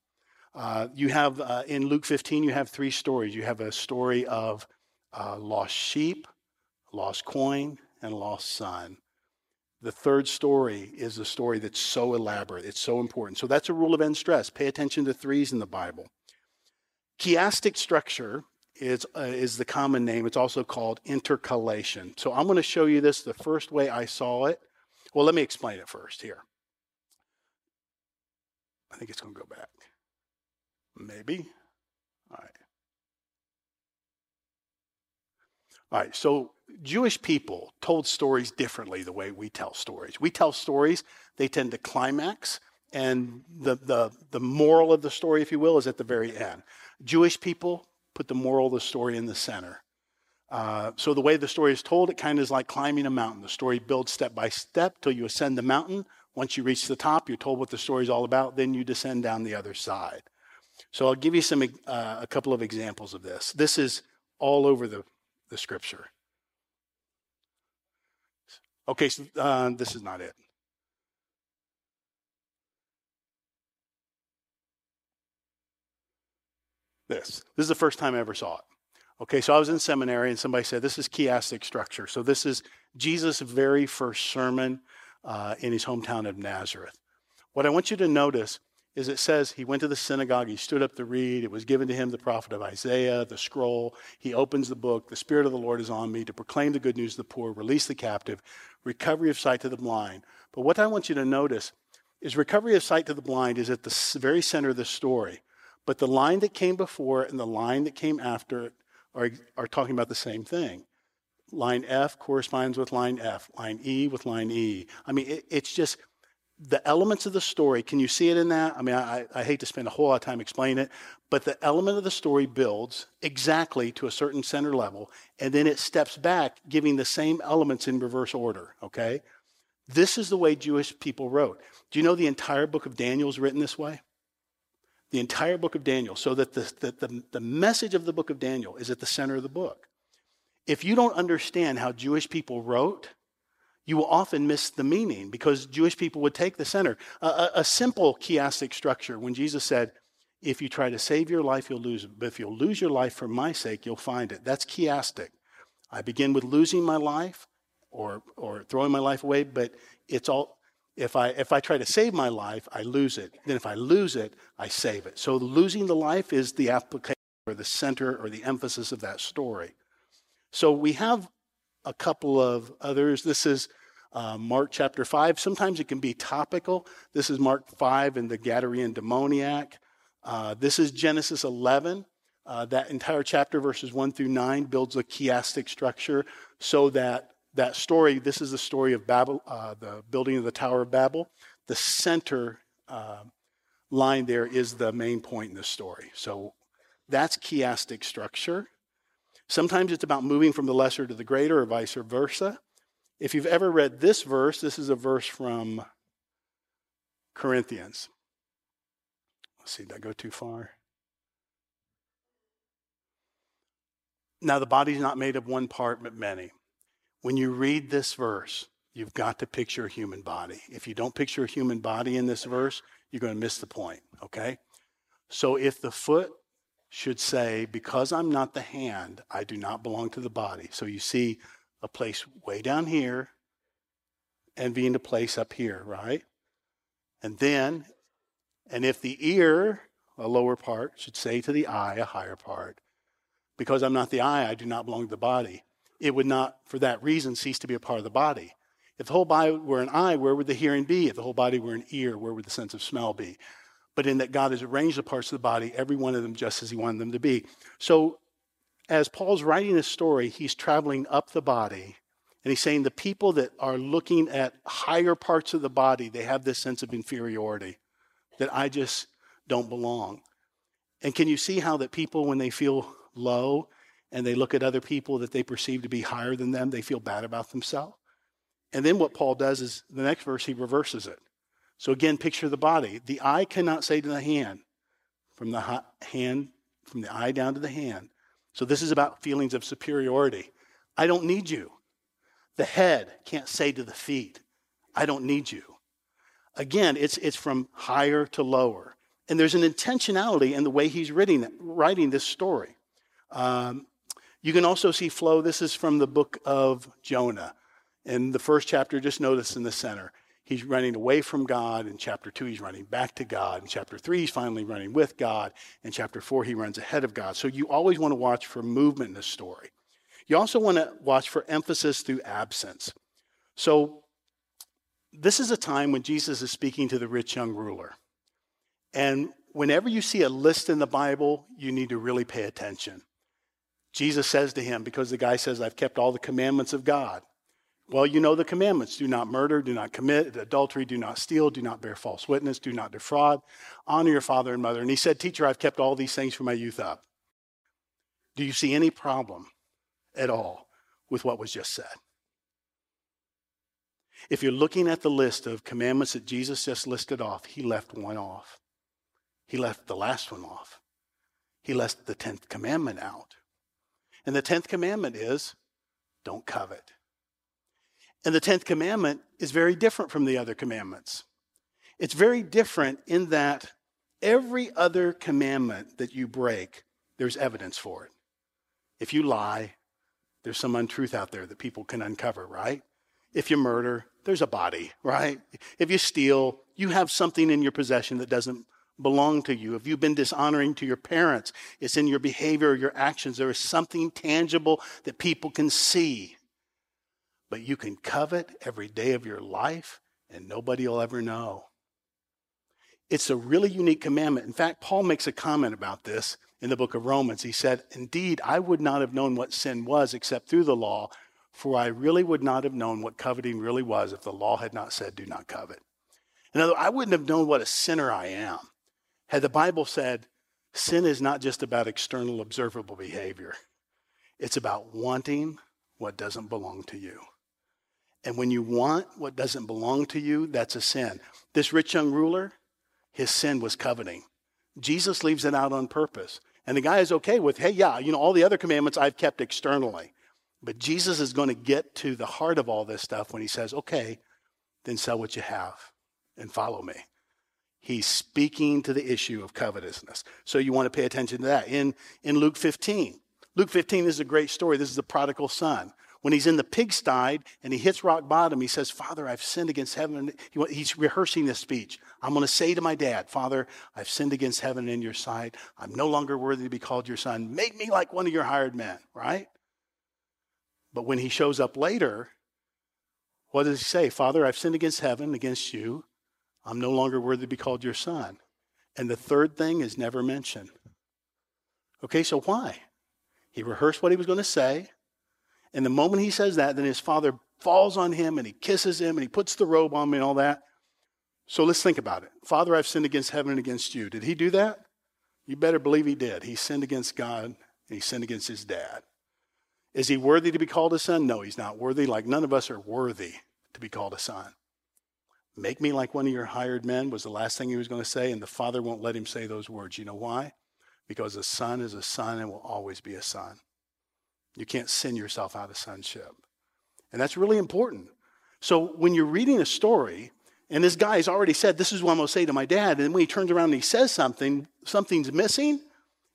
Uh, you have, uh, in Luke 15, you have three stories. You have a story of uh, lost sheep, lost coin, and lost son. The third story is the story that's so elaborate, it's so important. So that's a rule of end stress. Pay attention to threes in the Bible. Chiastic structure is, uh, is the common name. It's also called intercalation. So I'm going to show you this the first way I saw it. Well, let me explain it first here. I think it's going to go back. Maybe. All right. All right, so Jewish people told stories differently the way we tell stories. We tell stories, they tend to climax, and the, the, the moral of the story, if you will, is at the very end. Jewish people put the moral of the story in the center. Uh, so the way the story is told, it kind of is like climbing a mountain. The story builds step by step till you ascend the mountain. Once you reach the top, you're told what the story is all about. Then you descend down the other side. So I'll give you some uh, a couple of examples of this. This is all over the the scripture. Okay, so uh, this is not it. This. This is the first time I ever saw it. Okay, so I was in seminary and somebody said this is chiastic structure. So this is Jesus' very first sermon uh, in his hometown of Nazareth. What I want you to notice is it says he went to the synagogue, he stood up to read. It was given to him the prophet of Isaiah, the scroll. He opens the book. The Spirit of the Lord is on me to proclaim the good news to the poor, release the captive, recovery of sight to the blind. But what I want you to notice is recovery of sight to the blind is at the very center of the story. But the line that came before it and the line that came after it are, are talking about the same thing. Line F corresponds with line F, line E with line E. I mean, it, it's just the elements of the story, can you see it in that? I mean, I, I, hate to spend a whole lot of time explaining it, but the element of the story builds exactly to a certain center level, and then it steps back, giving the same elements in reverse order, okay? This is the way Jewish people wrote. Do you know the entire book of Daniel is written this way? The entire book of Daniel, so that the, the, the, the message of the book of Daniel is at the center of the book. If you don't understand how Jewish people wrote, you will often miss the meaning because Jewish people would take the center. A, a, a, simple chiastic structure, when Jesus said, If you try to save your life, you'll lose it. But if you'll lose your life for my sake, you'll find it. That's chiastic. I begin with losing my life or, or throwing my life away, but it's all, if I, if I try to save my life, I lose it. Then if I lose it, I save it. So losing the life is the application or the center or the emphasis of that story. So we have a couple of others. This is uh, Mark chapter 5. Sometimes it can be topical. This is Mark 5 and the Gadarene demoniac. Uh, this is Genesis 11. Uh, that entire chapter, verses 1 through 9, builds a chiastic structure so that that story, this is the story of Babel, uh, the building of the Tower of Babel. The center uh, line there is the main point in the story. So that's chiastic structure. Sometimes it's about moving from the lesser to the greater or vice versa. If you've ever read this verse, this is a verse from Corinthians. Let's see, did I go too far? Now, the body's not made of one part, but many. When you read this verse, you've got to picture a human body. If you don't picture a human body in this verse, you're going to miss the point, okay? So if the foot should say, Because I'm not the hand, I do not belong to the body. So you see a place way down here and being a place up here, right? And then, and if the ear, a lower part, should say to the eye, a higher part, because I'm not the eye, I do not belong to the body, it would not, for that reason, cease to be a part of the body. If the whole body were an eye, where would the hearing be? If the whole body were an ear, where would the sense of smell be? But in that God has arranged the parts of the body, every one of them just as He wanted them to be. So as Paul's writing this story, he's traveling up the body and he's saying the people that are looking at higher parts of the body, they have this sense of inferiority that I just don't belong. And can you see how that people, when they feel low and they look at other people that they perceive to be higher than them, they feel bad about themselves? And then what Paul does is the next verse, he reverses it. So again, picture the body. The eye cannot say to the hand, from the hand, from the eye down to the hand, so this is about feelings of superiority. I don't need you. The head can't say to the feet, I don't need you. Again, it's, it's from higher to lower. And there's an intentionality in the way he's writing, writing this story. Um, you can also see flow. This is from the book of Jonah. In the first chapter, just notice in the center, he's running away from God. In chapter two, he's running back to God. In chapter three, he's finally running with God. In chapter four, he runs ahead of God. So you always want to watch for movement in the story. You also want to watch for emphasis through absence. So this is a time when Jesus is speaking to the rich young ruler. And whenever you see a list in the Bible, you need to really pay attention. Jesus says to him, because the guy says, I've kept all the commandments of God. Well, you know the commandments do not murder, do not commit adultery, do not steal, do not bear false witness, do not defraud, honor your father and mother. And he said, Teacher, I've kept all these things from my youth up. Do you see any problem at all with what was just said? If you're looking at the list of commandments that Jesus just listed off, he left one off. He left the last one off. He left the 10th commandment out. And the 10th commandment is don't covet. And the 10th commandment is very different from the other commandments. It's very different in that every other commandment that you break, there's evidence for it. If you lie, there's some untruth out there that people can uncover, right? If you murder, there's a body, right? If you steal, you have something in your possession that doesn't belong to you. If you've been dishonoring to your parents, it's in your behavior, or your actions. There is something tangible that people can see but you can covet every day of your life and nobody will ever know. It's a really unique commandment. In fact, Paul makes a comment about this in the book of Romans. He said, Indeed, I would not have known what sin was except through the law, for I really would not have known what coveting really was if the law had not said, Do not covet. In other words, I wouldn't have known what a sinner I am had the Bible said, Sin is not just about external observable behavior, it's about wanting what doesn't belong to you. And when you want what doesn't belong to you, that's a sin. This rich young ruler, his sin was coveting. Jesus leaves it out on purpose. And the guy is okay with, hey, yeah, you know, all the other commandments I've kept externally. But Jesus is going to get to the heart of all this stuff when he says, okay, then sell what you have and follow me. He's speaking to the issue of covetousness. So you want to pay attention to that. In, in Luke 15, Luke 15 is a great story. This is the prodigal son. When he's in the pigsty and he hits rock bottom, he says, Father, I've sinned against heaven. He's rehearsing this speech. I'm going to say to my dad, Father, I've sinned against heaven in your sight. I'm no longer worthy to be called your son. Make me like one of your hired men, right? But when he shows up later, what does he say? Father, I've sinned against heaven, against you. I'm no longer worthy to be called your son. And the third thing is never mentioned. Okay, so why? He rehearsed what he was going to say. And the moment he says that, then his father falls on him and he kisses him and he puts the robe on him and all that. So let's think about it. Father, I've sinned against heaven and against you. Did he do that? You better believe he did. He sinned against God and he sinned against his dad. Is he worthy to be called a son? No, he's not worthy. Like none of us are worthy to be called a son. Make me like one of your hired men was the last thing he was going to say, and the father won't let him say those words. You know why? Because a son is a son and will always be a son. You can't sin yourself out of sonship. And that's really important. So when you're reading a story, and this guy's already said, This is what I'm going to say to my dad, and when he turns around and he says something, something's missing,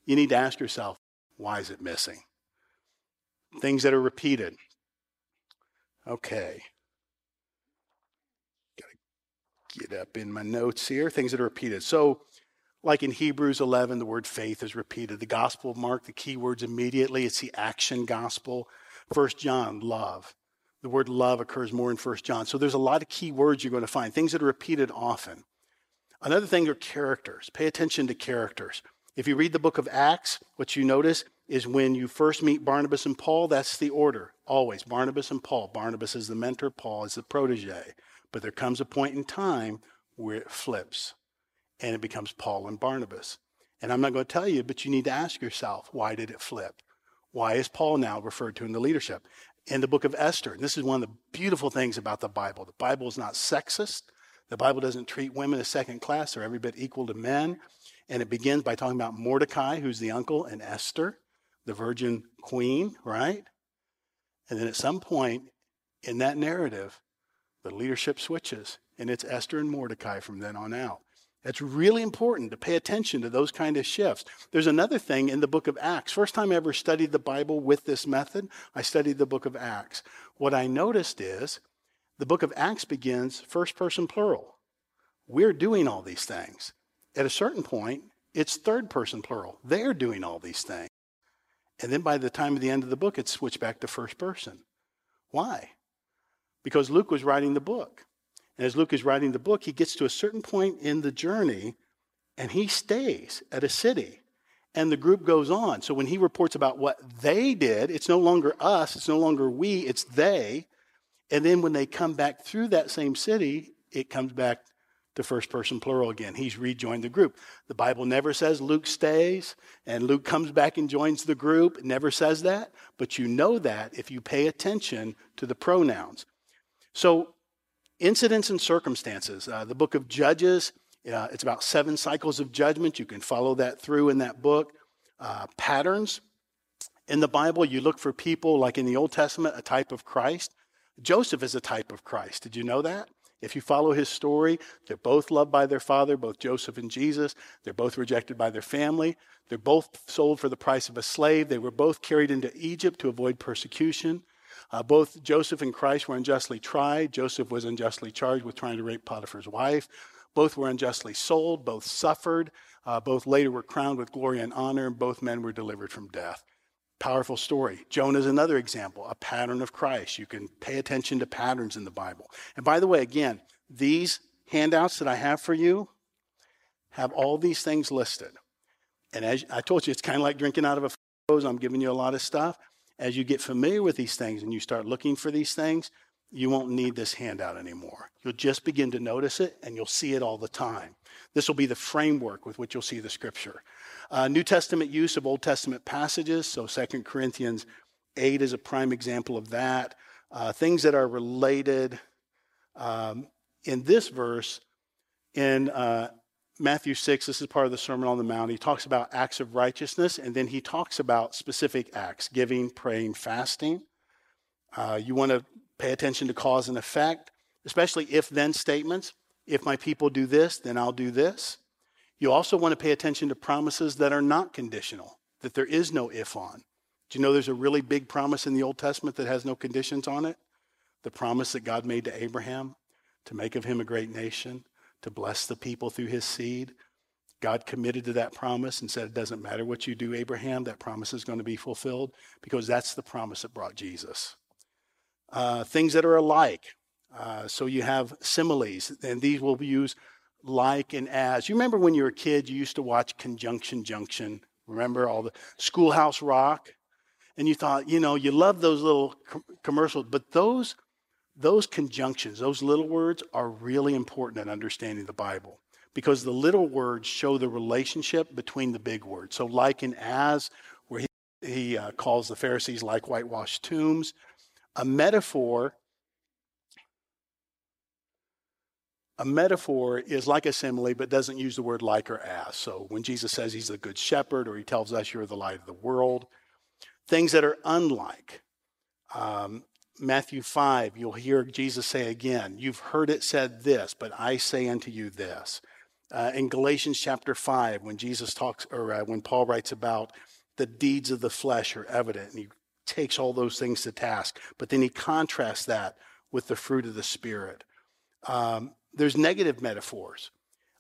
you need to ask yourself, Why is it missing? Things that are repeated. Okay. Got to get up in my notes here. Things that are repeated. So like in Hebrews 11, the word faith is repeated. The Gospel of Mark, the key words immediately, it's the action gospel. First John, love. The word love occurs more in First John. So there's a lot of key words you're going to find, things that are repeated often. Another thing are characters. Pay attention to characters. If you read the book of Acts, what you notice is when you first meet Barnabas and Paul, that's the order. Always Barnabas and Paul. Barnabas is the mentor, Paul is the protege. But there comes a point in time where it flips and it becomes Paul and Barnabas. And I'm not going to tell you, but you need to ask yourself, why did it flip? Why is Paul now referred to in the leadership? In the book of Esther, and this is one of the beautiful things about the Bible. The Bible is not sexist. The Bible doesn't treat women as second class. They're every bit equal to men. And it begins by talking about Mordecai, who's the uncle, and Esther, the virgin queen, right? And then at some point in that narrative, the leadership switches, and it's Esther and Mordecai from then on out. It's really important to pay attention to those kind of shifts. There's another thing in the book of Acts. First time I ever studied the Bible with this method, I studied the book of Acts. What I noticed is the book of Acts begins first person plural. We're doing all these things. At a certain point, it's third person plural. They're doing all these things. And then by the time of the end of the book, it's switched back to first person. Why? Because Luke was writing the book. And as Luke is writing the book, he gets to a certain point in the journey and he stays at a city. And the group goes on. So when he reports about what they did, it's no longer us, it's no longer we, it's they. And then when they come back through that same city, it comes back to first person plural again. He's rejoined the group. The Bible never says Luke stays and Luke comes back and joins the group. It never says that, but you know that if you pay attention to the pronouns. So Incidents and circumstances. Uh, the book of Judges, uh, it's about seven cycles of judgment. You can follow that through in that book. Uh, patterns. In the Bible, you look for people like in the Old Testament, a type of Christ. Joseph is a type of Christ. Did you know that? If you follow his story, they're both loved by their father, both Joseph and Jesus. They're both rejected by their family. They're both sold for the price of a slave. They were both carried into Egypt to avoid persecution. Uh, both Joseph and Christ were unjustly tried. Joseph was unjustly charged with trying to rape Potiphar's wife. Both were unjustly sold. Both suffered. Uh, both later were crowned with glory and honor. Both men were delivered from death. Powerful story. Jonah is another example, a pattern of Christ. You can pay attention to patterns in the Bible. And by the way, again, these handouts that I have for you have all these things listed. And as I told you, it's kind of like drinking out of a hose. I'm giving you a lot of stuff as you get familiar with these things and you start looking for these things, you won't need this handout anymore. You'll just begin to notice it and you'll see it all the time. This will be the framework with which you'll see the scripture. Uh, New Testament use of Old Testament passages, so 2 Corinthians 8 is a prime example of that. uh, things that are related um, in this verse in uh, Matthew 6, this is part of the Sermon on the Mount. He talks about acts of righteousness, and then he talks about specific acts giving, praying, fasting. Uh, you want to pay attention to cause and effect, especially if then statements. If my people do this, then I'll do this. You also want to pay attention to promises that are not conditional, that there is no if on. Do you know there's a really big promise in the Old Testament that has no conditions on it? The promise that God made to Abraham to make of him a great nation, to bless the people through his seed. God committed to that promise and said, It doesn't matter what you do, Abraham, that promise is going to be fulfilled because that's the promise that brought Jesus. Uh, things that are alike. Uh, so you have similes, and these will be used like and as. You remember when you were a kid, you used to watch Conjunction Junction. Remember all the Schoolhouse Rock? And you thought, you know, you love those little com- commercials, but those those conjunctions, those little words are really important in understanding the Bible because the little words show the relationship between the big words. So, like and as, where he, he uh, calls the Pharisees like whitewashed tombs, a metaphor. A metaphor is like a simile, but doesn't use the word like or as. So when Jesus says he's the good shepherd, or he tells us you're the light of the world, things that are unlike. Um, Matthew 5, you'll hear Jesus say again, You've heard it said this, but I say unto you this. Uh, in Galatians chapter 5, when Jesus talks, or uh, when Paul writes about the deeds of the flesh are evident, and he takes all those things to task, but then he contrasts that with the fruit of the Spirit. Um, there's negative metaphors.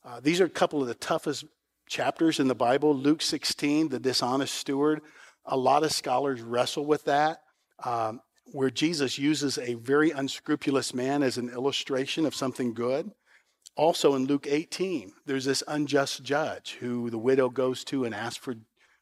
Uh, these are a couple of the toughest chapters in the Bible. Luke 16, the dishonest steward. A lot of scholars wrestle with that. Um, where Jesus uses a very unscrupulous man as an illustration of something good. Also in Luke 18, there's this unjust judge who the widow goes to and asks for,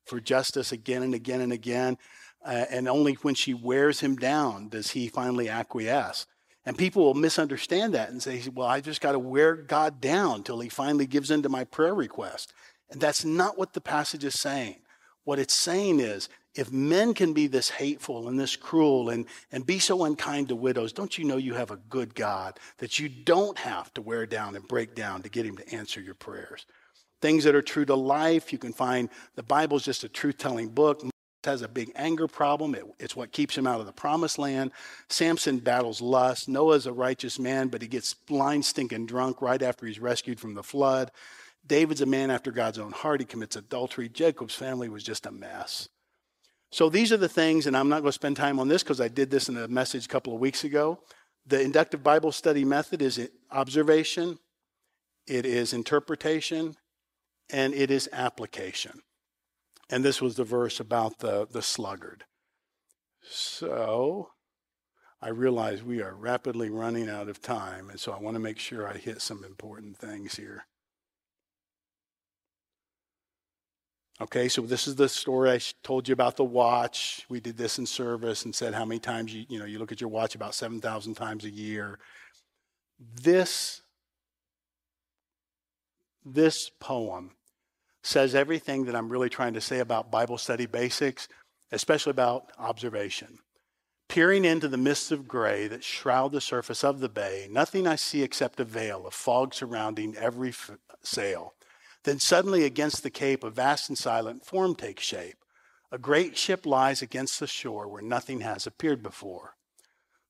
for justice again and again and again. Uh, and only when she wears him down does he finally acquiesce. And people will misunderstand that and say, well, I just got to wear God down till he finally gives in to my prayer request. And that's not what the passage is saying. What it's saying is, if men can be this hateful and this cruel and, and be so unkind to widows, don't you know you have a good God that you don't have to wear down and break down to get him to answer your prayers? Things that are true to life, you can find the Bible's just a truth telling book. Moses has a big anger problem. It, it's what keeps him out of the promised land. Samson battles lust. Noah's a righteous man, but he gets blind, stinking drunk right after he's rescued from the flood. David's a man after God's own heart. He commits adultery. Jacob's family was just a mess. So these are the things, and I'm not going to spend time on this because I did this in a message a couple of weeks ago. The inductive Bible study method is observation, it is interpretation, and it is application. And this was the verse about the, the sluggard. So I realize we are rapidly running out of time, and so I want to make sure I hit some important things here. Okay, so this is the story I told you about the watch. We did this in service and said how many times you, you know, you look at your watch about 7,000 times a year. This, this poem says everything that I'm really trying to say about Bible study basics, especially about observation. Peering into the mists of gray that shroud the surface of the bay, nothing I see except a veil of fog surrounding every f- sail. Then suddenly against the cape, a vast and silent form takes shape. A great ship lies against the shore where nothing has appeared before.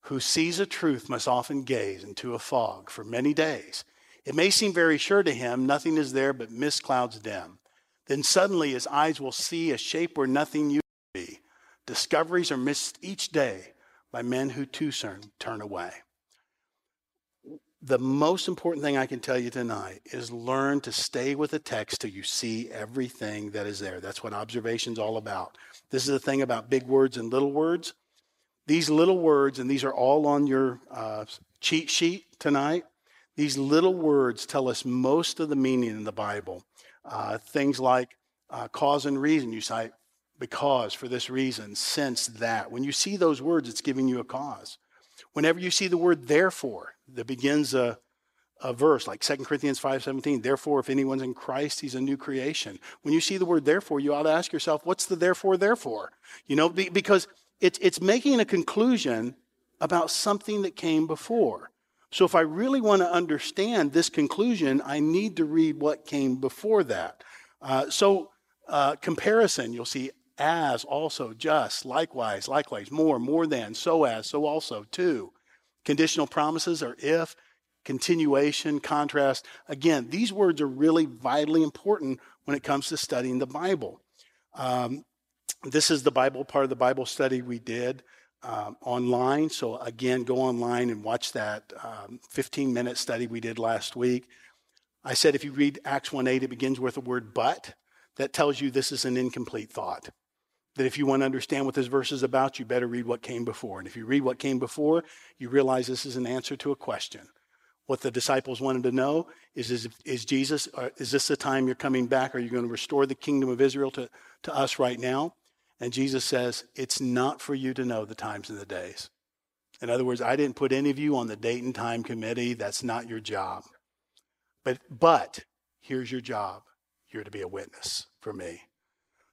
Who sees a truth must often gaze into a fog for many days. It may seem very sure to him, nothing is there but mist clouds dim. Then suddenly his eyes will see a shape where nothing used to be. Discoveries are missed each day by men who too soon turn away the most important thing I can tell you tonight is learn to stay with the text till you see everything that is there. That's what observation's all about. This is the thing about big words and little words. These little words, and these are all on your uh, cheat sheet tonight, these little words tell us most of the meaning in the Bible. Uh, things like uh, cause and reason, you cite because, for this reason, since that. When you see those words, it's giving you a cause. Whenever you see the word therefore that begins a, a verse like 2 Corinthians 5:17, therefore if anyone's in Christ, he's a new creation. When you see the word therefore, you ought to ask yourself, what's the therefore therefore? You know, because it's it's making a conclusion about something that came before. So if I really want to understand this conclusion, I need to read what came before that. Uh, so uh, comparison, you'll see as, also, just, likewise, likewise, more, more than, so as, so also, too. Conditional promises are if, continuation, contrast. Again, these words are really vitally important when it comes to studying the Bible. Um, this is the Bible, part of the Bible study we did um, online. So, again, go online and watch that um, 15 minute study we did last week. I said if you read Acts 1 8, it begins with the word but. That tells you this is an incomplete thought. That if you want to understand what this verse is about, you better read what came before. And if you read what came before, you realize this is an answer to a question. What the disciples wanted to know is, is, is Jesus, uh, is this the time you're coming back? Are you going to restore the kingdom of Israel to, to us right now? And Jesus says, It's not for you to know the times and the days. In other words, I didn't put any of you on the date and time committee. That's not your job. But, but here's your job you're to be a witness for me.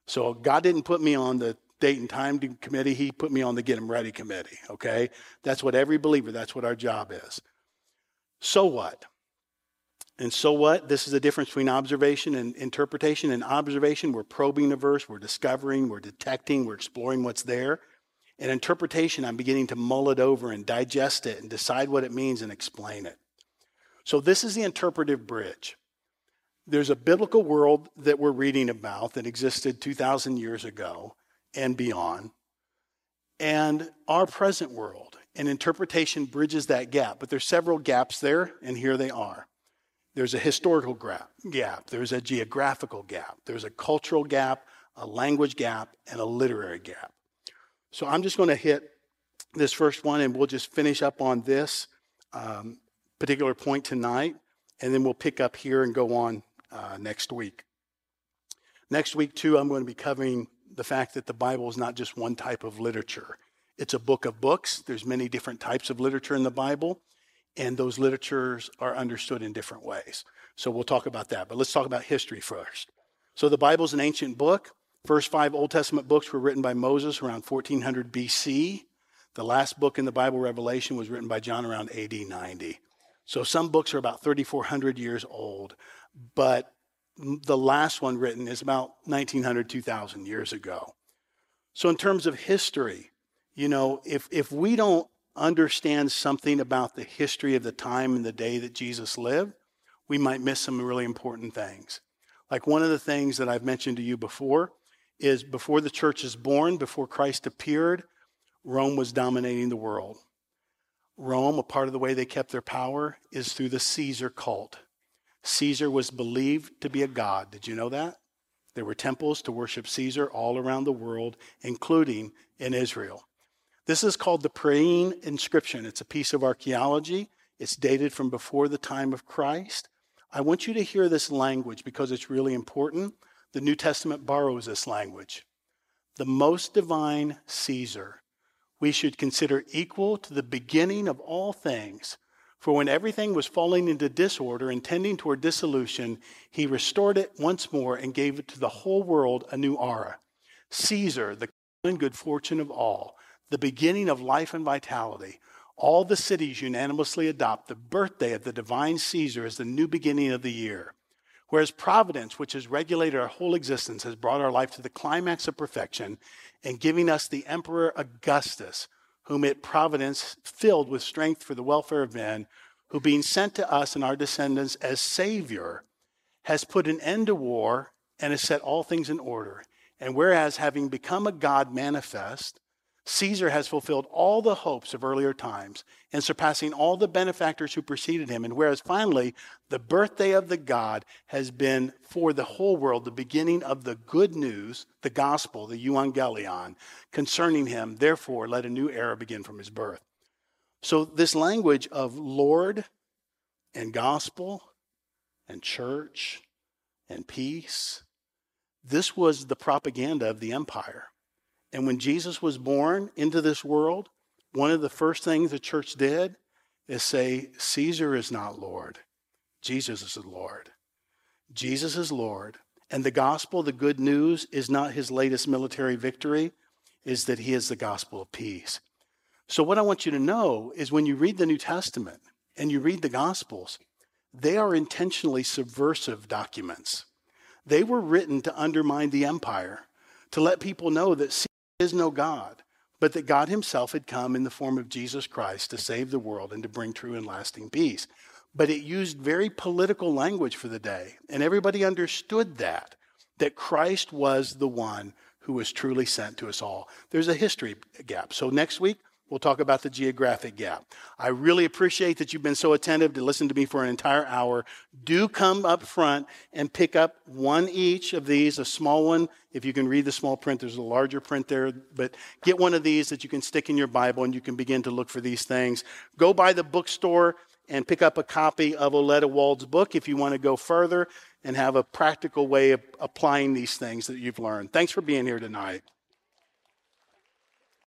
So God didn't put me on the date and time committee. He put me on the get them ready committee. Okay. That's what every believer, that's what our job is. So what? And so what? This is the difference between observation and interpretation. In observation, we're probing the verse, we're discovering, we're detecting, we're exploring what's there. In interpretation, I'm beginning to mull it over and digest it and decide what it means and explain it. So, this is the interpretive bridge. There's a biblical world that we're reading about that existed 2,000 years ago and beyond, and our present world. And interpretation bridges that gap. But there's several gaps there, and here they are. There's a historical gap, there's a geographical gap, there's a cultural gap, a language gap, and a literary gap. So I'm just going to hit this first one and we'll just finish up on this um, particular point tonight, and then we'll pick up here and go on uh, next week. Next week, too, I'm going to be covering the fact that the Bible is not just one type of literature. It's a book of books. There's many different types of literature in the Bible and those literatures are understood in different ways. So we'll talk about that. But let's talk about history first. So the Bible's an ancient book. First five Old Testament books were written by Moses around 1400 BC. The last book in the Bible, Revelation, was written by John around AD 90. So some books are about 3,400 years old, but the last one written is about 1900, 2000 years ago. So in terms of history, you know, if, if we don't understand something about the history of the time and the day that Jesus lived, we might miss some really important things. Like one of the things that I've mentioned to you before is before the church is born, before Christ appeared, Rome was dominating the world. Rome, a part of the way they kept their power, is through the Caesar cult. Caesar was believed to be a god. Did you know that? There were temples to worship Caesar all around the world, including in Israel. This is called the Priene inscription. It's a piece of archaeology. It's dated from before the time of Christ. I want you to hear this language because it's really important. The New Testament borrows this language. The most divine Caesar, we should consider equal to the beginning of all things. For when everything was falling into disorder and tending toward dissolution, he restored it once more and gave it to the whole world a new aura. Caesar, the common good fortune of all, the beginning of life and vitality. All the cities unanimously adopt the birthday of the divine Caesar as the new beginning of the year. Whereas providence, which has regulated our whole existence, has brought our life to the climax of perfection and giving us the Emperor Augustus, whom it providence filled with strength for the welfare of men, who being sent to us and our descendants as Savior, has put an end to war and has set all things in order. And whereas having become a God manifest, Caesar has fulfilled all the hopes of earlier times and surpassing all the benefactors who preceded him. And whereas finally, the birthday of the God has been for the whole world the beginning of the good news, the gospel, the euangelion, concerning him, therefore, let a new era begin from his birth. So, this language of Lord and gospel and church and peace, this was the propaganda of the empire. And when Jesus was born into this world, one of the first things the church did is say, Caesar is not Lord. Jesus is Lord. Jesus is Lord. And the gospel, the good news, is not his latest military victory, is that he is the gospel of peace. So, what I want you to know is when you read the New Testament and you read the Gospels, they are intentionally subversive documents. They were written to undermine the empire, to let people know that is no God, but that God himself had come in the form of Jesus Christ to save the world and to bring true and lasting peace. But it used very political language for the day, and everybody understood that, that Christ was the one who was truly sent to us all. There's a history gap. So next week, We'll talk about the geographic gap. I really appreciate that you've been so attentive to listen to me for an entire hour. Do come up front and pick up one each of these, a small one. If you can read the small print, there's a larger print there, but get one of these that you can stick in your Bible and you can begin to look for these things. Go by the bookstore and pick up a copy of Oletta Wald's book if you want to go further and have a practical way of applying these things that you've learned. Thanks for being here tonight.